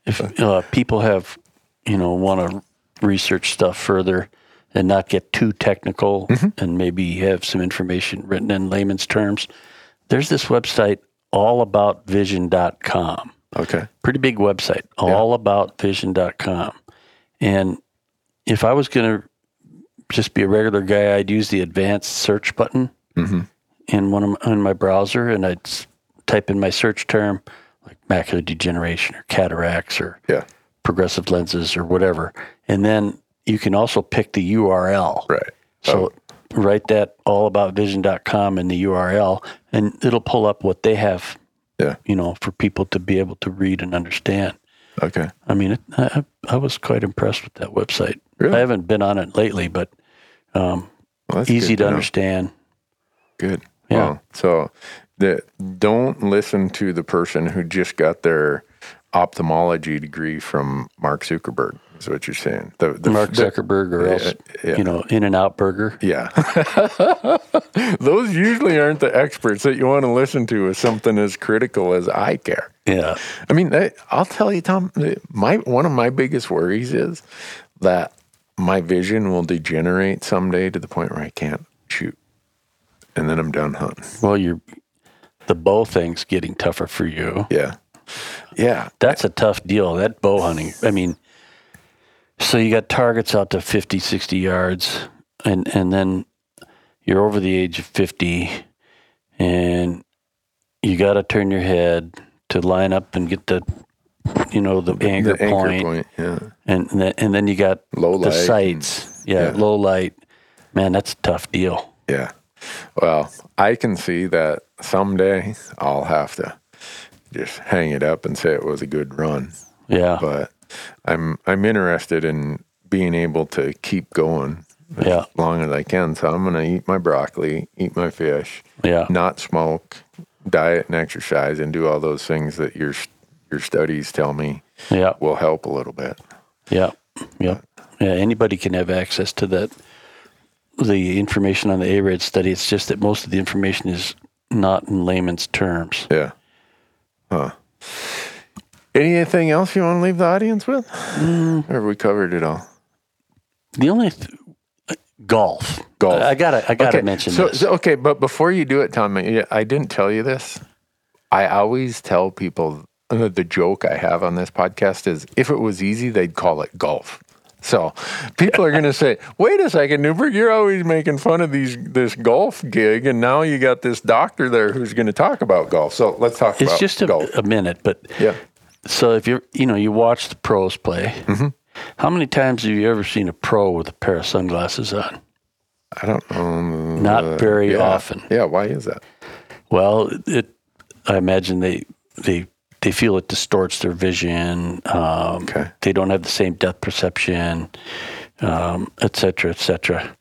if uh, people have, you know, want to research stuff further and not get too technical and maybe have some information written in layman's terms, there's this website, allaboutvision.com. Okay. Pretty big website, all about allaboutvision.com. And if I was going to just be a regular guy, I'd use the advanced search button mm-hmm. in one of my, in my browser, and I'd type in my search term like macular degeneration or cataracts or Yeah. progressive lenses or whatever, and then you can also pick the URL. Right. So oh. write that all about allaboutvision.com in the URL, and it'll pull up what they have, Yeah. you know, for people to be able to read and understand. Okay. I mean, it, I, I was quite impressed with that website. Really? I haven't been on it lately, but um, Well, that's easy good to understand. Good. Yeah. Wow. So the, don't listen to the person who just got their ophthalmology degree from Mark Zuckerberg. Is what you're saying. The, the, Mark the- Zuckerberg or else, yeah. you know, In and Out Burger. yeah. Those usually aren't the experts that you want to listen to with something as critical as eye care. Yeah. I mean, I- I'll tell you, Tom. My one of my biggest worries is that my vision will degenerate someday to the point where I can't shoot, and then I'm done hunting. Well, you're the bow thing's getting tougher for you. Yeah, yeah, That's a tough deal. That bow hunting. I mean, so you got targets out to 50, 60 yards, and and then you're over the age of 50, and you got to turn your head to line up and get the, you know, the, anchor, the anchor point, point. Yeah, and then, and then you got Low the light sights. Yeah, yeah. low light. Man, that's a tough deal. yeah. Well, I can see that someday I'll have to just hang it up and say it was a good run. Yeah, But I'm I'm interested in being able to keep going as Yeah. long as I can. So I'm gonna eat my broccoli, eat my fish, yeah. not smoke, diet and exercise, and do all those things that your your studies tell me Yeah, will help a little bit. yeah, yeah, yeah. Anybody can have access to that. The information on the ARED study. It's just that most of the information is not in layman's terms. Yeah. Huh. Anything else you want to leave the audience with? Mm. Or have we covered it all? The only th- golf. Golf. I, I gotta. I gotta okay. mention so, this. so- okay, but before you do it, Tom, I didn't tell you this. I always tell people uh, the joke I have on this podcast is if it was easy, they'd call it golf. So people are going to say, "Wait a second, Newberg, you're always making fun of these this golf gig, and now you got this doctor there who's going to talk about golf." So let's talk it's about just a, golf. a minute, but Yeah. So if you're, you know, you watch the pros play. Mm-hmm. How many times have you ever seen a pro with a pair of sunglasses on? I don't know. Not very yeah. often. Yeah. Why is that? Well, it. I imagine they they they feel it distorts their vision. Um, Okay. They don't have the same depth perception, um, et cetera, et cetera.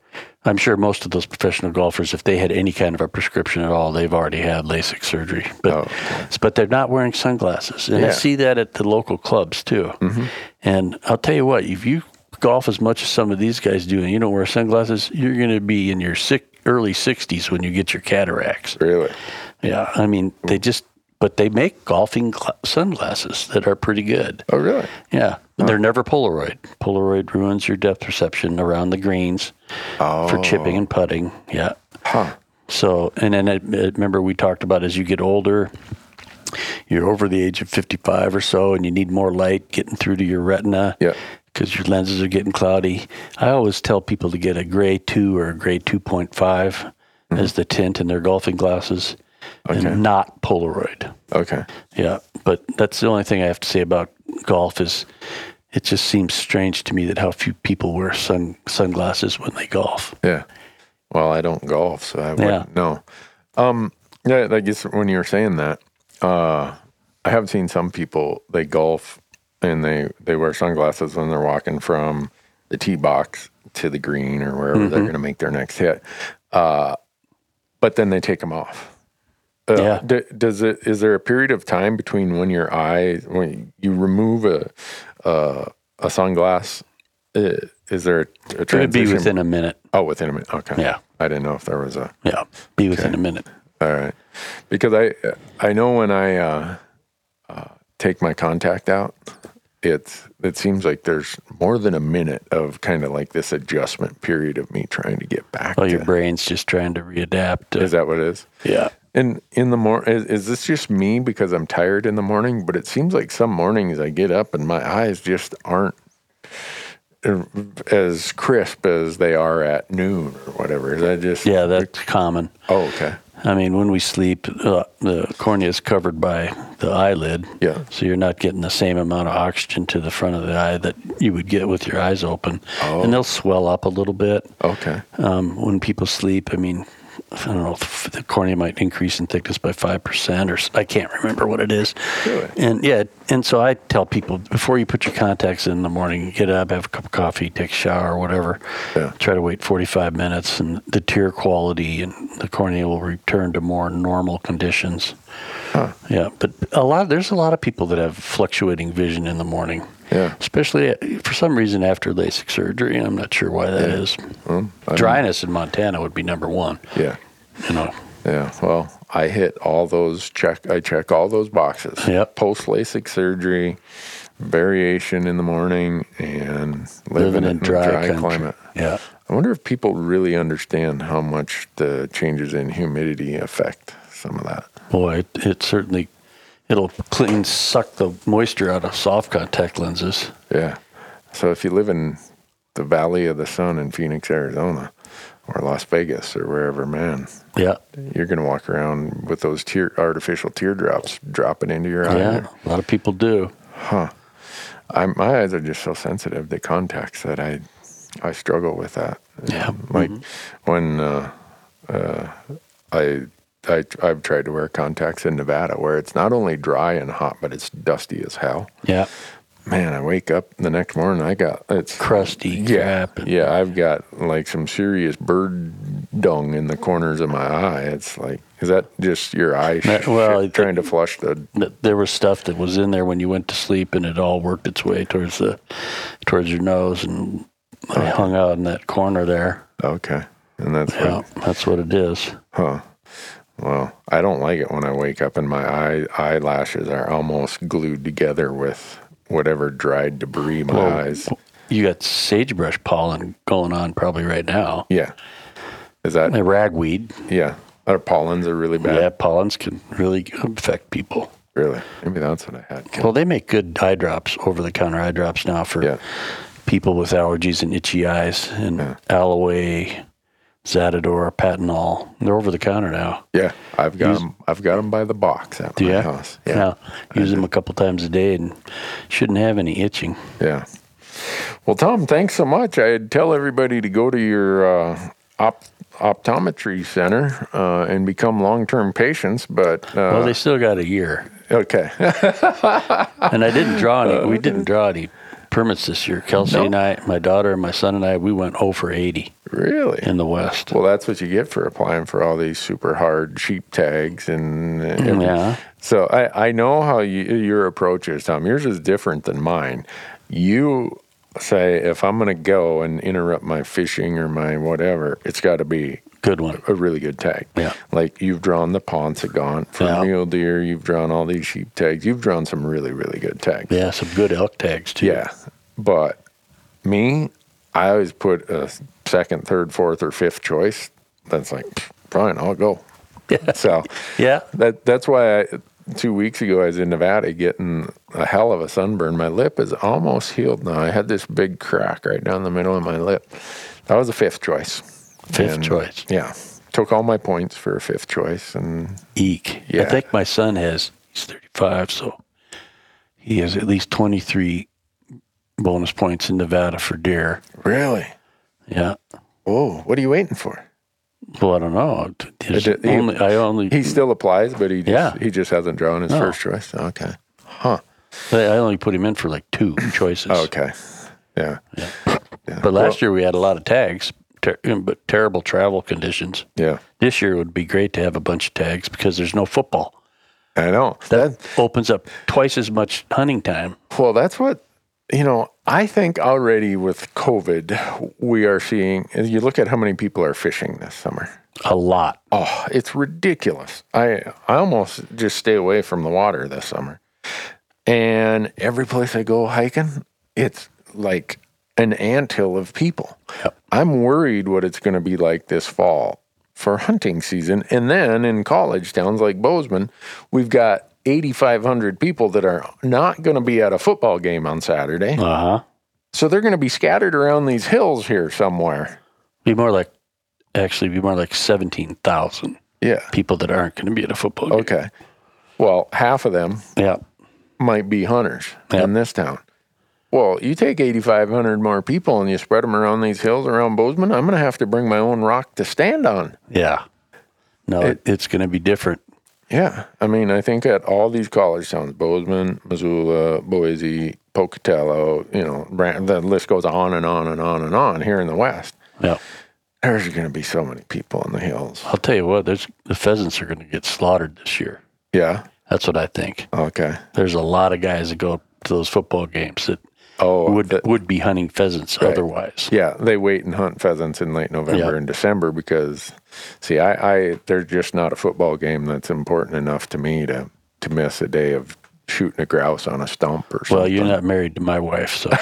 I'm sure most of those professional golfers, if they had any kind of a prescription at all, they've already had LASIK surgery. But Oh, okay. but they're not wearing sunglasses, and I see that at the local clubs too. Mm-hmm. And I'll tell you what, if you golf as much as some of these guys do, and you don't wear sunglasses, you're going to be in your sick, early 60s when you get your cataracts. Really? Yeah, I mean they just, but they make golfing gla- sunglasses that are pretty good. Oh, really? Yeah, they're never Polaroid. Polaroid ruins your depth perception around the greens for oh. chipping and putting. Yeah. Huh. So, and then I, I remember we talked about as you get older, you're over the age of 55 or so, and you need more light getting through to your retina. Yeah. Because your lenses are getting cloudy. I always tell people to get a gray 2 or a gray 2.5 mm-hmm. as the tint in their golfing glasses Okay. and not Polaroid. Okay. Yeah, but that's the only thing I have to say about golf is it just seems strange to me that how few people wear sun sunglasses when they golf. Yeah. Well, I don't golf, so I wouldn't know. Um, yeah, I guess when you were saying that, uh, I have seen some people they golf and they they wear sunglasses when they're walking from the tee box to the green or wherever they're going to make their next hit. Uh, but then they take them off. Uh, Yeah. d- does it? Is there a period of time between when your eye when you remove a a, a sunglass? Uh, is there a, a It would be within a minute. Oh, within a minute. Okay. Yeah. I didn't know if there was a. Yeah, be within a minute. All right. Because I I know when I uh, uh, take my contact out, it's it seems like there's more than a minute of kind of like this adjustment period of me trying to get back. Well, to, your brain's just trying to readapt. to- is that what it is? yeah. And in the morning, is, is this just me because I'm tired in the morning? But it seems like some mornings I get up and my eyes just aren't uh, as crisp as they are at noon or whatever. Is that just Yeah, that's common. Oh, okay. I mean, when we sleep, uh, the cornea is covered by the eyelid. Yeah. So you're not getting the same amount of oxygen to the front of the eye that you would get with your eyes open. Oh. And they'll swell up a little bit. Okay. Um, when people sleep, I mean, I don't know if the cornea might increase in thickness by five percent, or I can't remember what it is. Really? And yeah, and so I tell people before you put your contacts in in the morning, get up, have a cup of coffee, take a shower, or whatever. Yeah. Try to wait forty-five minutes, and the tear quality and the cornea will return to more normal conditions. Huh. Yeah, but a lot there's a lot of people that have fluctuating vision in the morning. Yeah. Especially uh, for some reason after LASIK surgery. I'm not sure why that is. Well, Dryness in Montana would be number one. Yeah. You know, Yeah. Well, I hit all those check. I check all those boxes. Yep. Post LASIK surgery, variation in the morning, and living, living in a dry, country. climate. Yeah. I wonder if people really understand how much the changes in humidity affect some of that. Boy, it, it certainly it'll clean suck the moisture out of soft contact lenses. Yeah. So if you live in the Valley of the Sun in Phoenix, Arizona, or Las Vegas, or wherever, man, Yeah. you're going to walk around with those tear artificial teardrops dropping into your eye. Yeah. A lot of people do. Huh. I, my eyes are just so sensitive to contacts that I I struggle with that. Yeah. Like when uh, uh, I I I've tried to wear contacts in Nevada where it's not only dry and hot but it's dusty as hell. Yeah. Man, I wake up the next morning I got it's Crusty yeah crap. yeah I've got like some serious bird dung in the corners of my eye. It's like is that just your eye That- well, I trying to flush the th- There was stuff that was in there when you went to sleep, and it all worked its way towards the towards your nose, and I oh. hung out in that corner there. okay and that's what Yeah, that's what it is. Huh. Well, I don't like it when I wake up and my eye eyelashes are almost glued together with whatever dried debris my Well, eyes. You got sagebrush pollen going on probably right now. Yeah. Is that The ragweed, yeah? Our pollens are really bad. yeah, pollens can really affect people. Really? Maybe that's what I had. Well, they make good eye drops, over the counter eye drops now for Yeah. people with allergies and itchy eyes, and Aloe, Zaditor, Patanol. They're over the counter now. Yeah, I've got them. I've got them by the box at my Yeah. house. Yeah. Use them a couple times a day and shouldn't have any itching. Yeah. Well, Tom, thanks so much. I'd tell everybody to go to your uh, op- optometry center uh, and become long-term patients, but uh, Well, they still got a year. Okay. And I didn't draw any. We didn't draw any permits this year. Kelsey and I, my daughter and my son and I, we went over 80 really? in the West. Well, that's what you get for applying for all these super hard sheep tags and everything. Mm, yeah. So I, I know how you, your approach is, Tom. Yours is different than mine. You say if I'm going to go and interrupt my fishing or my whatever, it's got to be Good one. a really good tag. Yeah. Like you've drawn the Paunsaugunt for Yeah. mule deer. You've drawn all these sheep tags. You've drawn some really, really good tags. Yeah, some good elk tags too. Yeah. But me, I always put a second, third, fourth, or fifth choice. That's like, "Pfft, fine, I'll go. Yeah. So Yeah. that that's why I, two weeks ago I was in Nevada getting a hell of a sunburn. My lip is almost healed now. I had this big crack right down the middle of my lip. That was a fifth choice. Fifth And, choice. Yeah. Took all my points for a fifth choice. And Eek. Yeah. I think my son has, he's 35, so he has at least 23 bonus points in Nevada for deer. really? Yeah. Oh, what are you waiting for? Well, I don't know. It- he- only, I only, He still applies, but he just, Yeah. he just hasn't drawn his No. first choice. Okay. Huh. I only put him in for like two choices. Okay. Yeah. But last year we had a lot of tags, ter- but terrible travel conditions. Yeah. This year would be great to have a bunch of tags because there's no football. I know. That That, opens up twice as much hunting time. well, that's what, you know, I think already with COVID, we are seeing, you look at how many people are fishing this summer. A lot. Oh, it's ridiculous. I I almost just stay away from the water this summer. And every place I go hiking, it's like an anthill of people. Yep. I'm worried what it's going to be like this fall for hunting season. And then in college towns like Bozeman, we've got 8,500 people that are not going to be at a football game on Saturday. Uh huh. So they're going to be scattered around these hills here somewhere. Be more like, actually, be more like 17,000 Yeah. people that aren't going to be at a football game. Okay. Well, half of them Yeah. might be hunters Yep. in this town. Well, you take 8,500 more people and you spread them around these hills around Bozeman, I'm going to have to bring my own rock to stand on. Yeah. No, It- it's going to be different. Yeah. I mean, I think at all these college towns, Bozeman, Missoula, Boise, Pocatello, you know, Brand- the list goes on and on and on and on here in the West. Yeah. There's going to be so many people in the hills. I'll tell you what, there's the pheasants are going to get slaughtered this year. Yeah. That's what I think. Okay. There's a lot of guys that go to those football games that Oh, would the- would be hunting pheasants otherwise. Yeah, they wait and hunt pheasants in late November Yeah. and December because, see, I, I there's just not a football game that's important enough to me to to miss a day of shooting a grouse on a stump or something. Well, you're not married to my wife, so I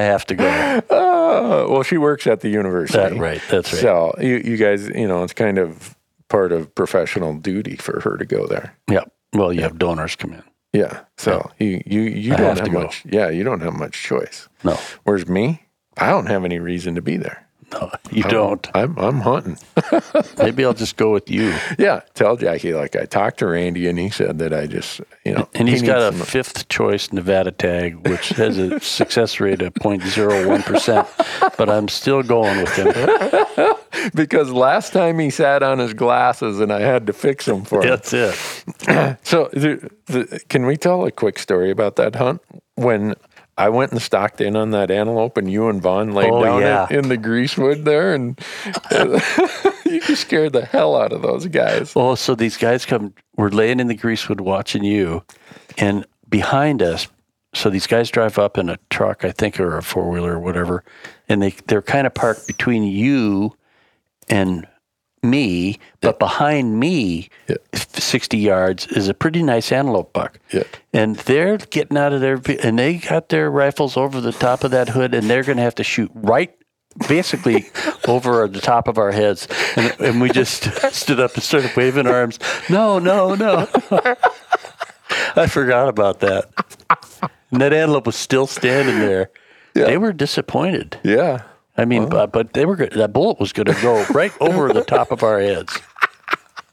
have to go. Uh, well, she works at the university. That right. That's right. So you you guys, you know, it's kind of part of professional duty for her to go there. yeah. Well, you have donors come in. Yeah. So you you you I don't have have, much. Yeah, you don't have much choice. No, Whereas me, I don't have any reason to be there. no, you don't. I'm I'm hunting. Maybe I'll just go with you. Yeah, tell Jackie like I talked to Randy and he said that I just you know And he he's got a some- fifth choice Nevada tag, which has a success rate of 0.01%, but I'm still going with him. because last time he sat on his glasses and I had to fix them for him. That's it. So the, the, can we tell a quick story about that hunt when? I went and stocked in on that antelope, and you and Vaughn laid Oh, down yeah. in, in the greasewood there, and you just scared the hell out of those guys. Oh, so these guys come, we're laying in the greasewood watching you, and behind us, so these guys drive up in a truck, I think, or a four wheeler or whatever, and they, they're kind of parked between you and me, but behind me, Yeah. 60 yards, is a pretty nice antelope buck. Yeah. And they're getting out of their, and they got their rifles over the top of that hood, and they're going to have to shoot right basically over the top of our heads. And, and we just stood up and started waving arms. No, no, no. I forgot about that. And that antelope was still standing there. Yeah. They were disappointed. Yeah, I mean, but, uh, but they were good. That bullet was going to go right over the top of our heads.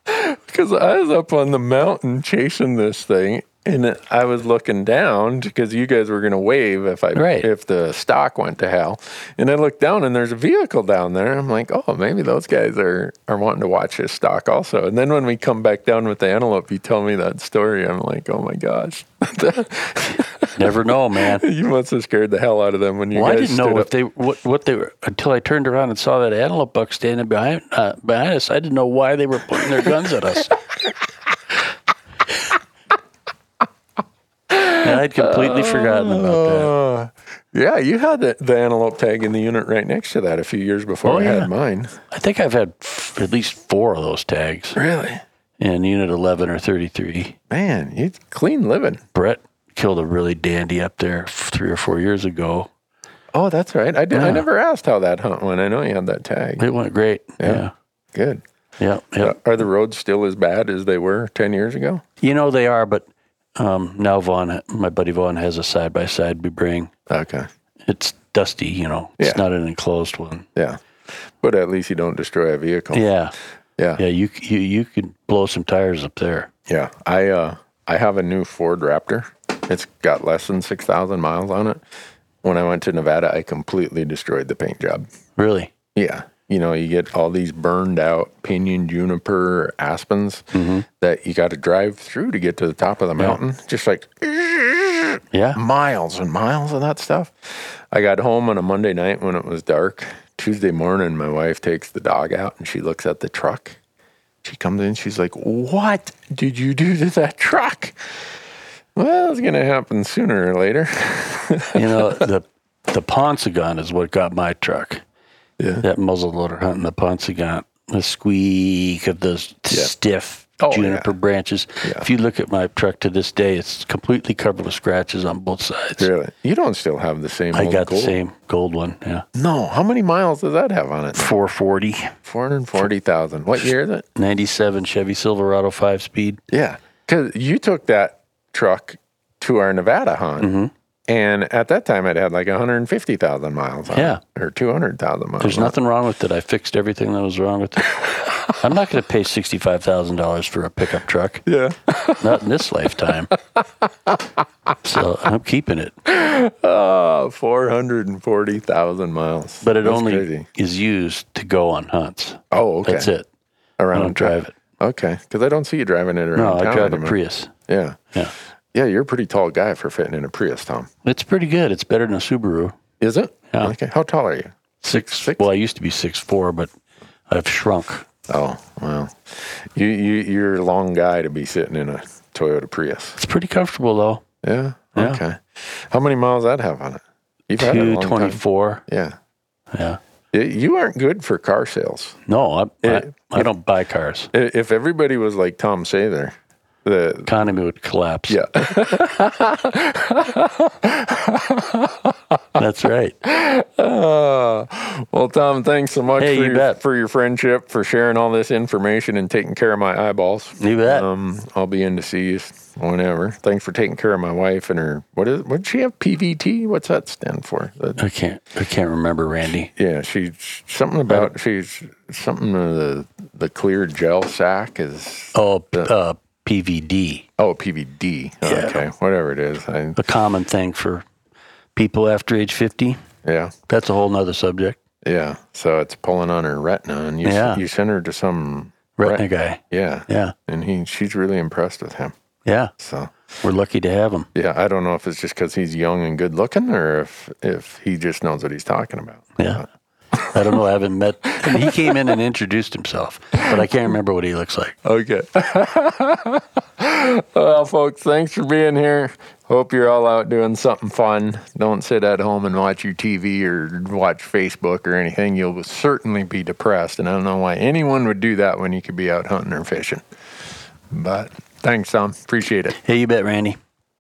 because I was up on the mountain chasing this thing, and I was looking down because you guys were going to wave if I Right. if the stock went to hell. And I looked down and there's a vehicle down there. I'm like, oh, maybe those guys are are wanting to watch this stock also. And then when we come back down with the antelope, you tell me that story. I'm like, oh my gosh, Never know, man. you must have scared the hell out of them when you Well, I guys didn't know up. if they what, what they were until I turned around and saw that antelope buck standing behind uh, behind us. I didn't know why they were pointing their guns at us. and I'd completely forgotten about that. Uh, yeah, you had the, the antelope tag in the unit right next to that a few years before Oh, I yeah. had mine. I think I've had f- at least four of those tags Really? in Unit 11 or 33. Man, you clean living. Brett killed a really dandy up there f- three or four years ago. Oh, that's right. I did. I never asked how that hunt went. I know you had that tag. It went great. Yeah. Good. Yeah. Yeah. Are the roads still as bad as they were 10 years ago? You know, they are, but um, now Vaughn, my buddy Vaughn, has a side by side we bring. Okay. It's dusty, you know, it's Yeah. not an enclosed one. Yeah. But at least you don't destroy a vehicle. Yeah. Yeah. Yeah. You, you, you could blow some tires up there. Yeah. I uh I have a new Ford Raptor. It's got less than 6,000 miles on it. When I went to Nevada, I completely destroyed the paint job. Really? Yeah. You know, you get all these burned out pinyon, juniper, aspens mm-hmm. that you got to drive through to get to the top of the mountain. Just like Yeah. miles and miles of that stuff. I got home on a Monday night when it was dark. Tuesday morning, my wife takes the dog out and she looks at the truck. She comes in, she's like, What did you do to that truck? Well, it's going to happen sooner or later. You know, the, the Paunsaugunt is what got my truck. Yeah. That muzzle loader hunting the Paunsaugunt. The squeak of those stiff Oh, juniper yeah. branches. Yeah. If you look at my truck to this day, it's completely covered with scratches on both sides. Really? You don't still have the same I got gold? the same gold one. Yeah. No. How many miles does that have on it? 440, 440,000. What year is it? 97 Chevy Silverado five speed. Yeah. Because you took that truck to our Nevada hunt. Mm-hmm. And at that time, it had like 150,000 miles on Yeah. it, or 200,000 miles. There's on it. nothing wrong with it. I fixed everything that was wrong with it. I'm not going to pay $65,000 for a pickup truck. Yeah. Not in this lifetime. So I'm keeping it. Oh, 440,000 miles. But it That's only crazy. is used to go on hunts. Oh, okay. That's it. I Around don't drive it. Okay. Because I don't see you driving it around No, I drive a. Prius. Yeah. Yeah. Yeah, you're a pretty tall guy for fitting in a Prius, Tom. It's pretty good. It's better than a Subaru. Is it? Yeah. Okay. How tall are you? Six, six? Well, I used to be six four, but I've shrunk. Oh, well. You, you, you're a long guy to be sitting in a Toyota Prius. It's pretty comfortable though. Yeah. Yeah. Okay. How many miles that have on it? You've had it a Two long twenty four. Yeah. Yeah. Y- You aren't good for car sales. No, I, Yeah. I, I don't buy cars. If everybody was like Tom Sather, the Economy would collapse. yeah, That's right. Uh, well, Tom, thanks so much Hey, for, you your, for your friendship, for sharing all this information and taking care of my eyeballs. You bet. Um, I'll be in to see you whenever. Thanks for taking care of my wife and her. What is? What did she have? PVT? What's that stand for? That- I can't. I can't remember, Randy. yeah, she's something about she's something the the clear gel sac is Oh, uh, PVD, oh PVD. Okay, whatever it is. I, a common thing for people after age fifty. yeah, That's a whole nother subject. yeah. So it's pulling on her retina, and you s- Yeah. you sent her to some Retina ret- guy. Yeah, Yeah, and he she's really impressed with him. yeah. So We're lucky to have him. yeah, I don't know if it's just because he's young and good looking, or if if he just knows what he's talking about. Yeah. I don't know. I haven't met. I mean, he came in and introduced himself, but I can't remember what he looks like. Okay. well, folks, thanks for being here. Hope you're all out doing something fun. Don't sit at home and watch your TV or watch Facebook or anything. You'll certainly be depressed, and I don't know why anyone would do that when you could be out hunting or fishing. But thanks, Tom. Appreciate it. Hey, you bet, Randy.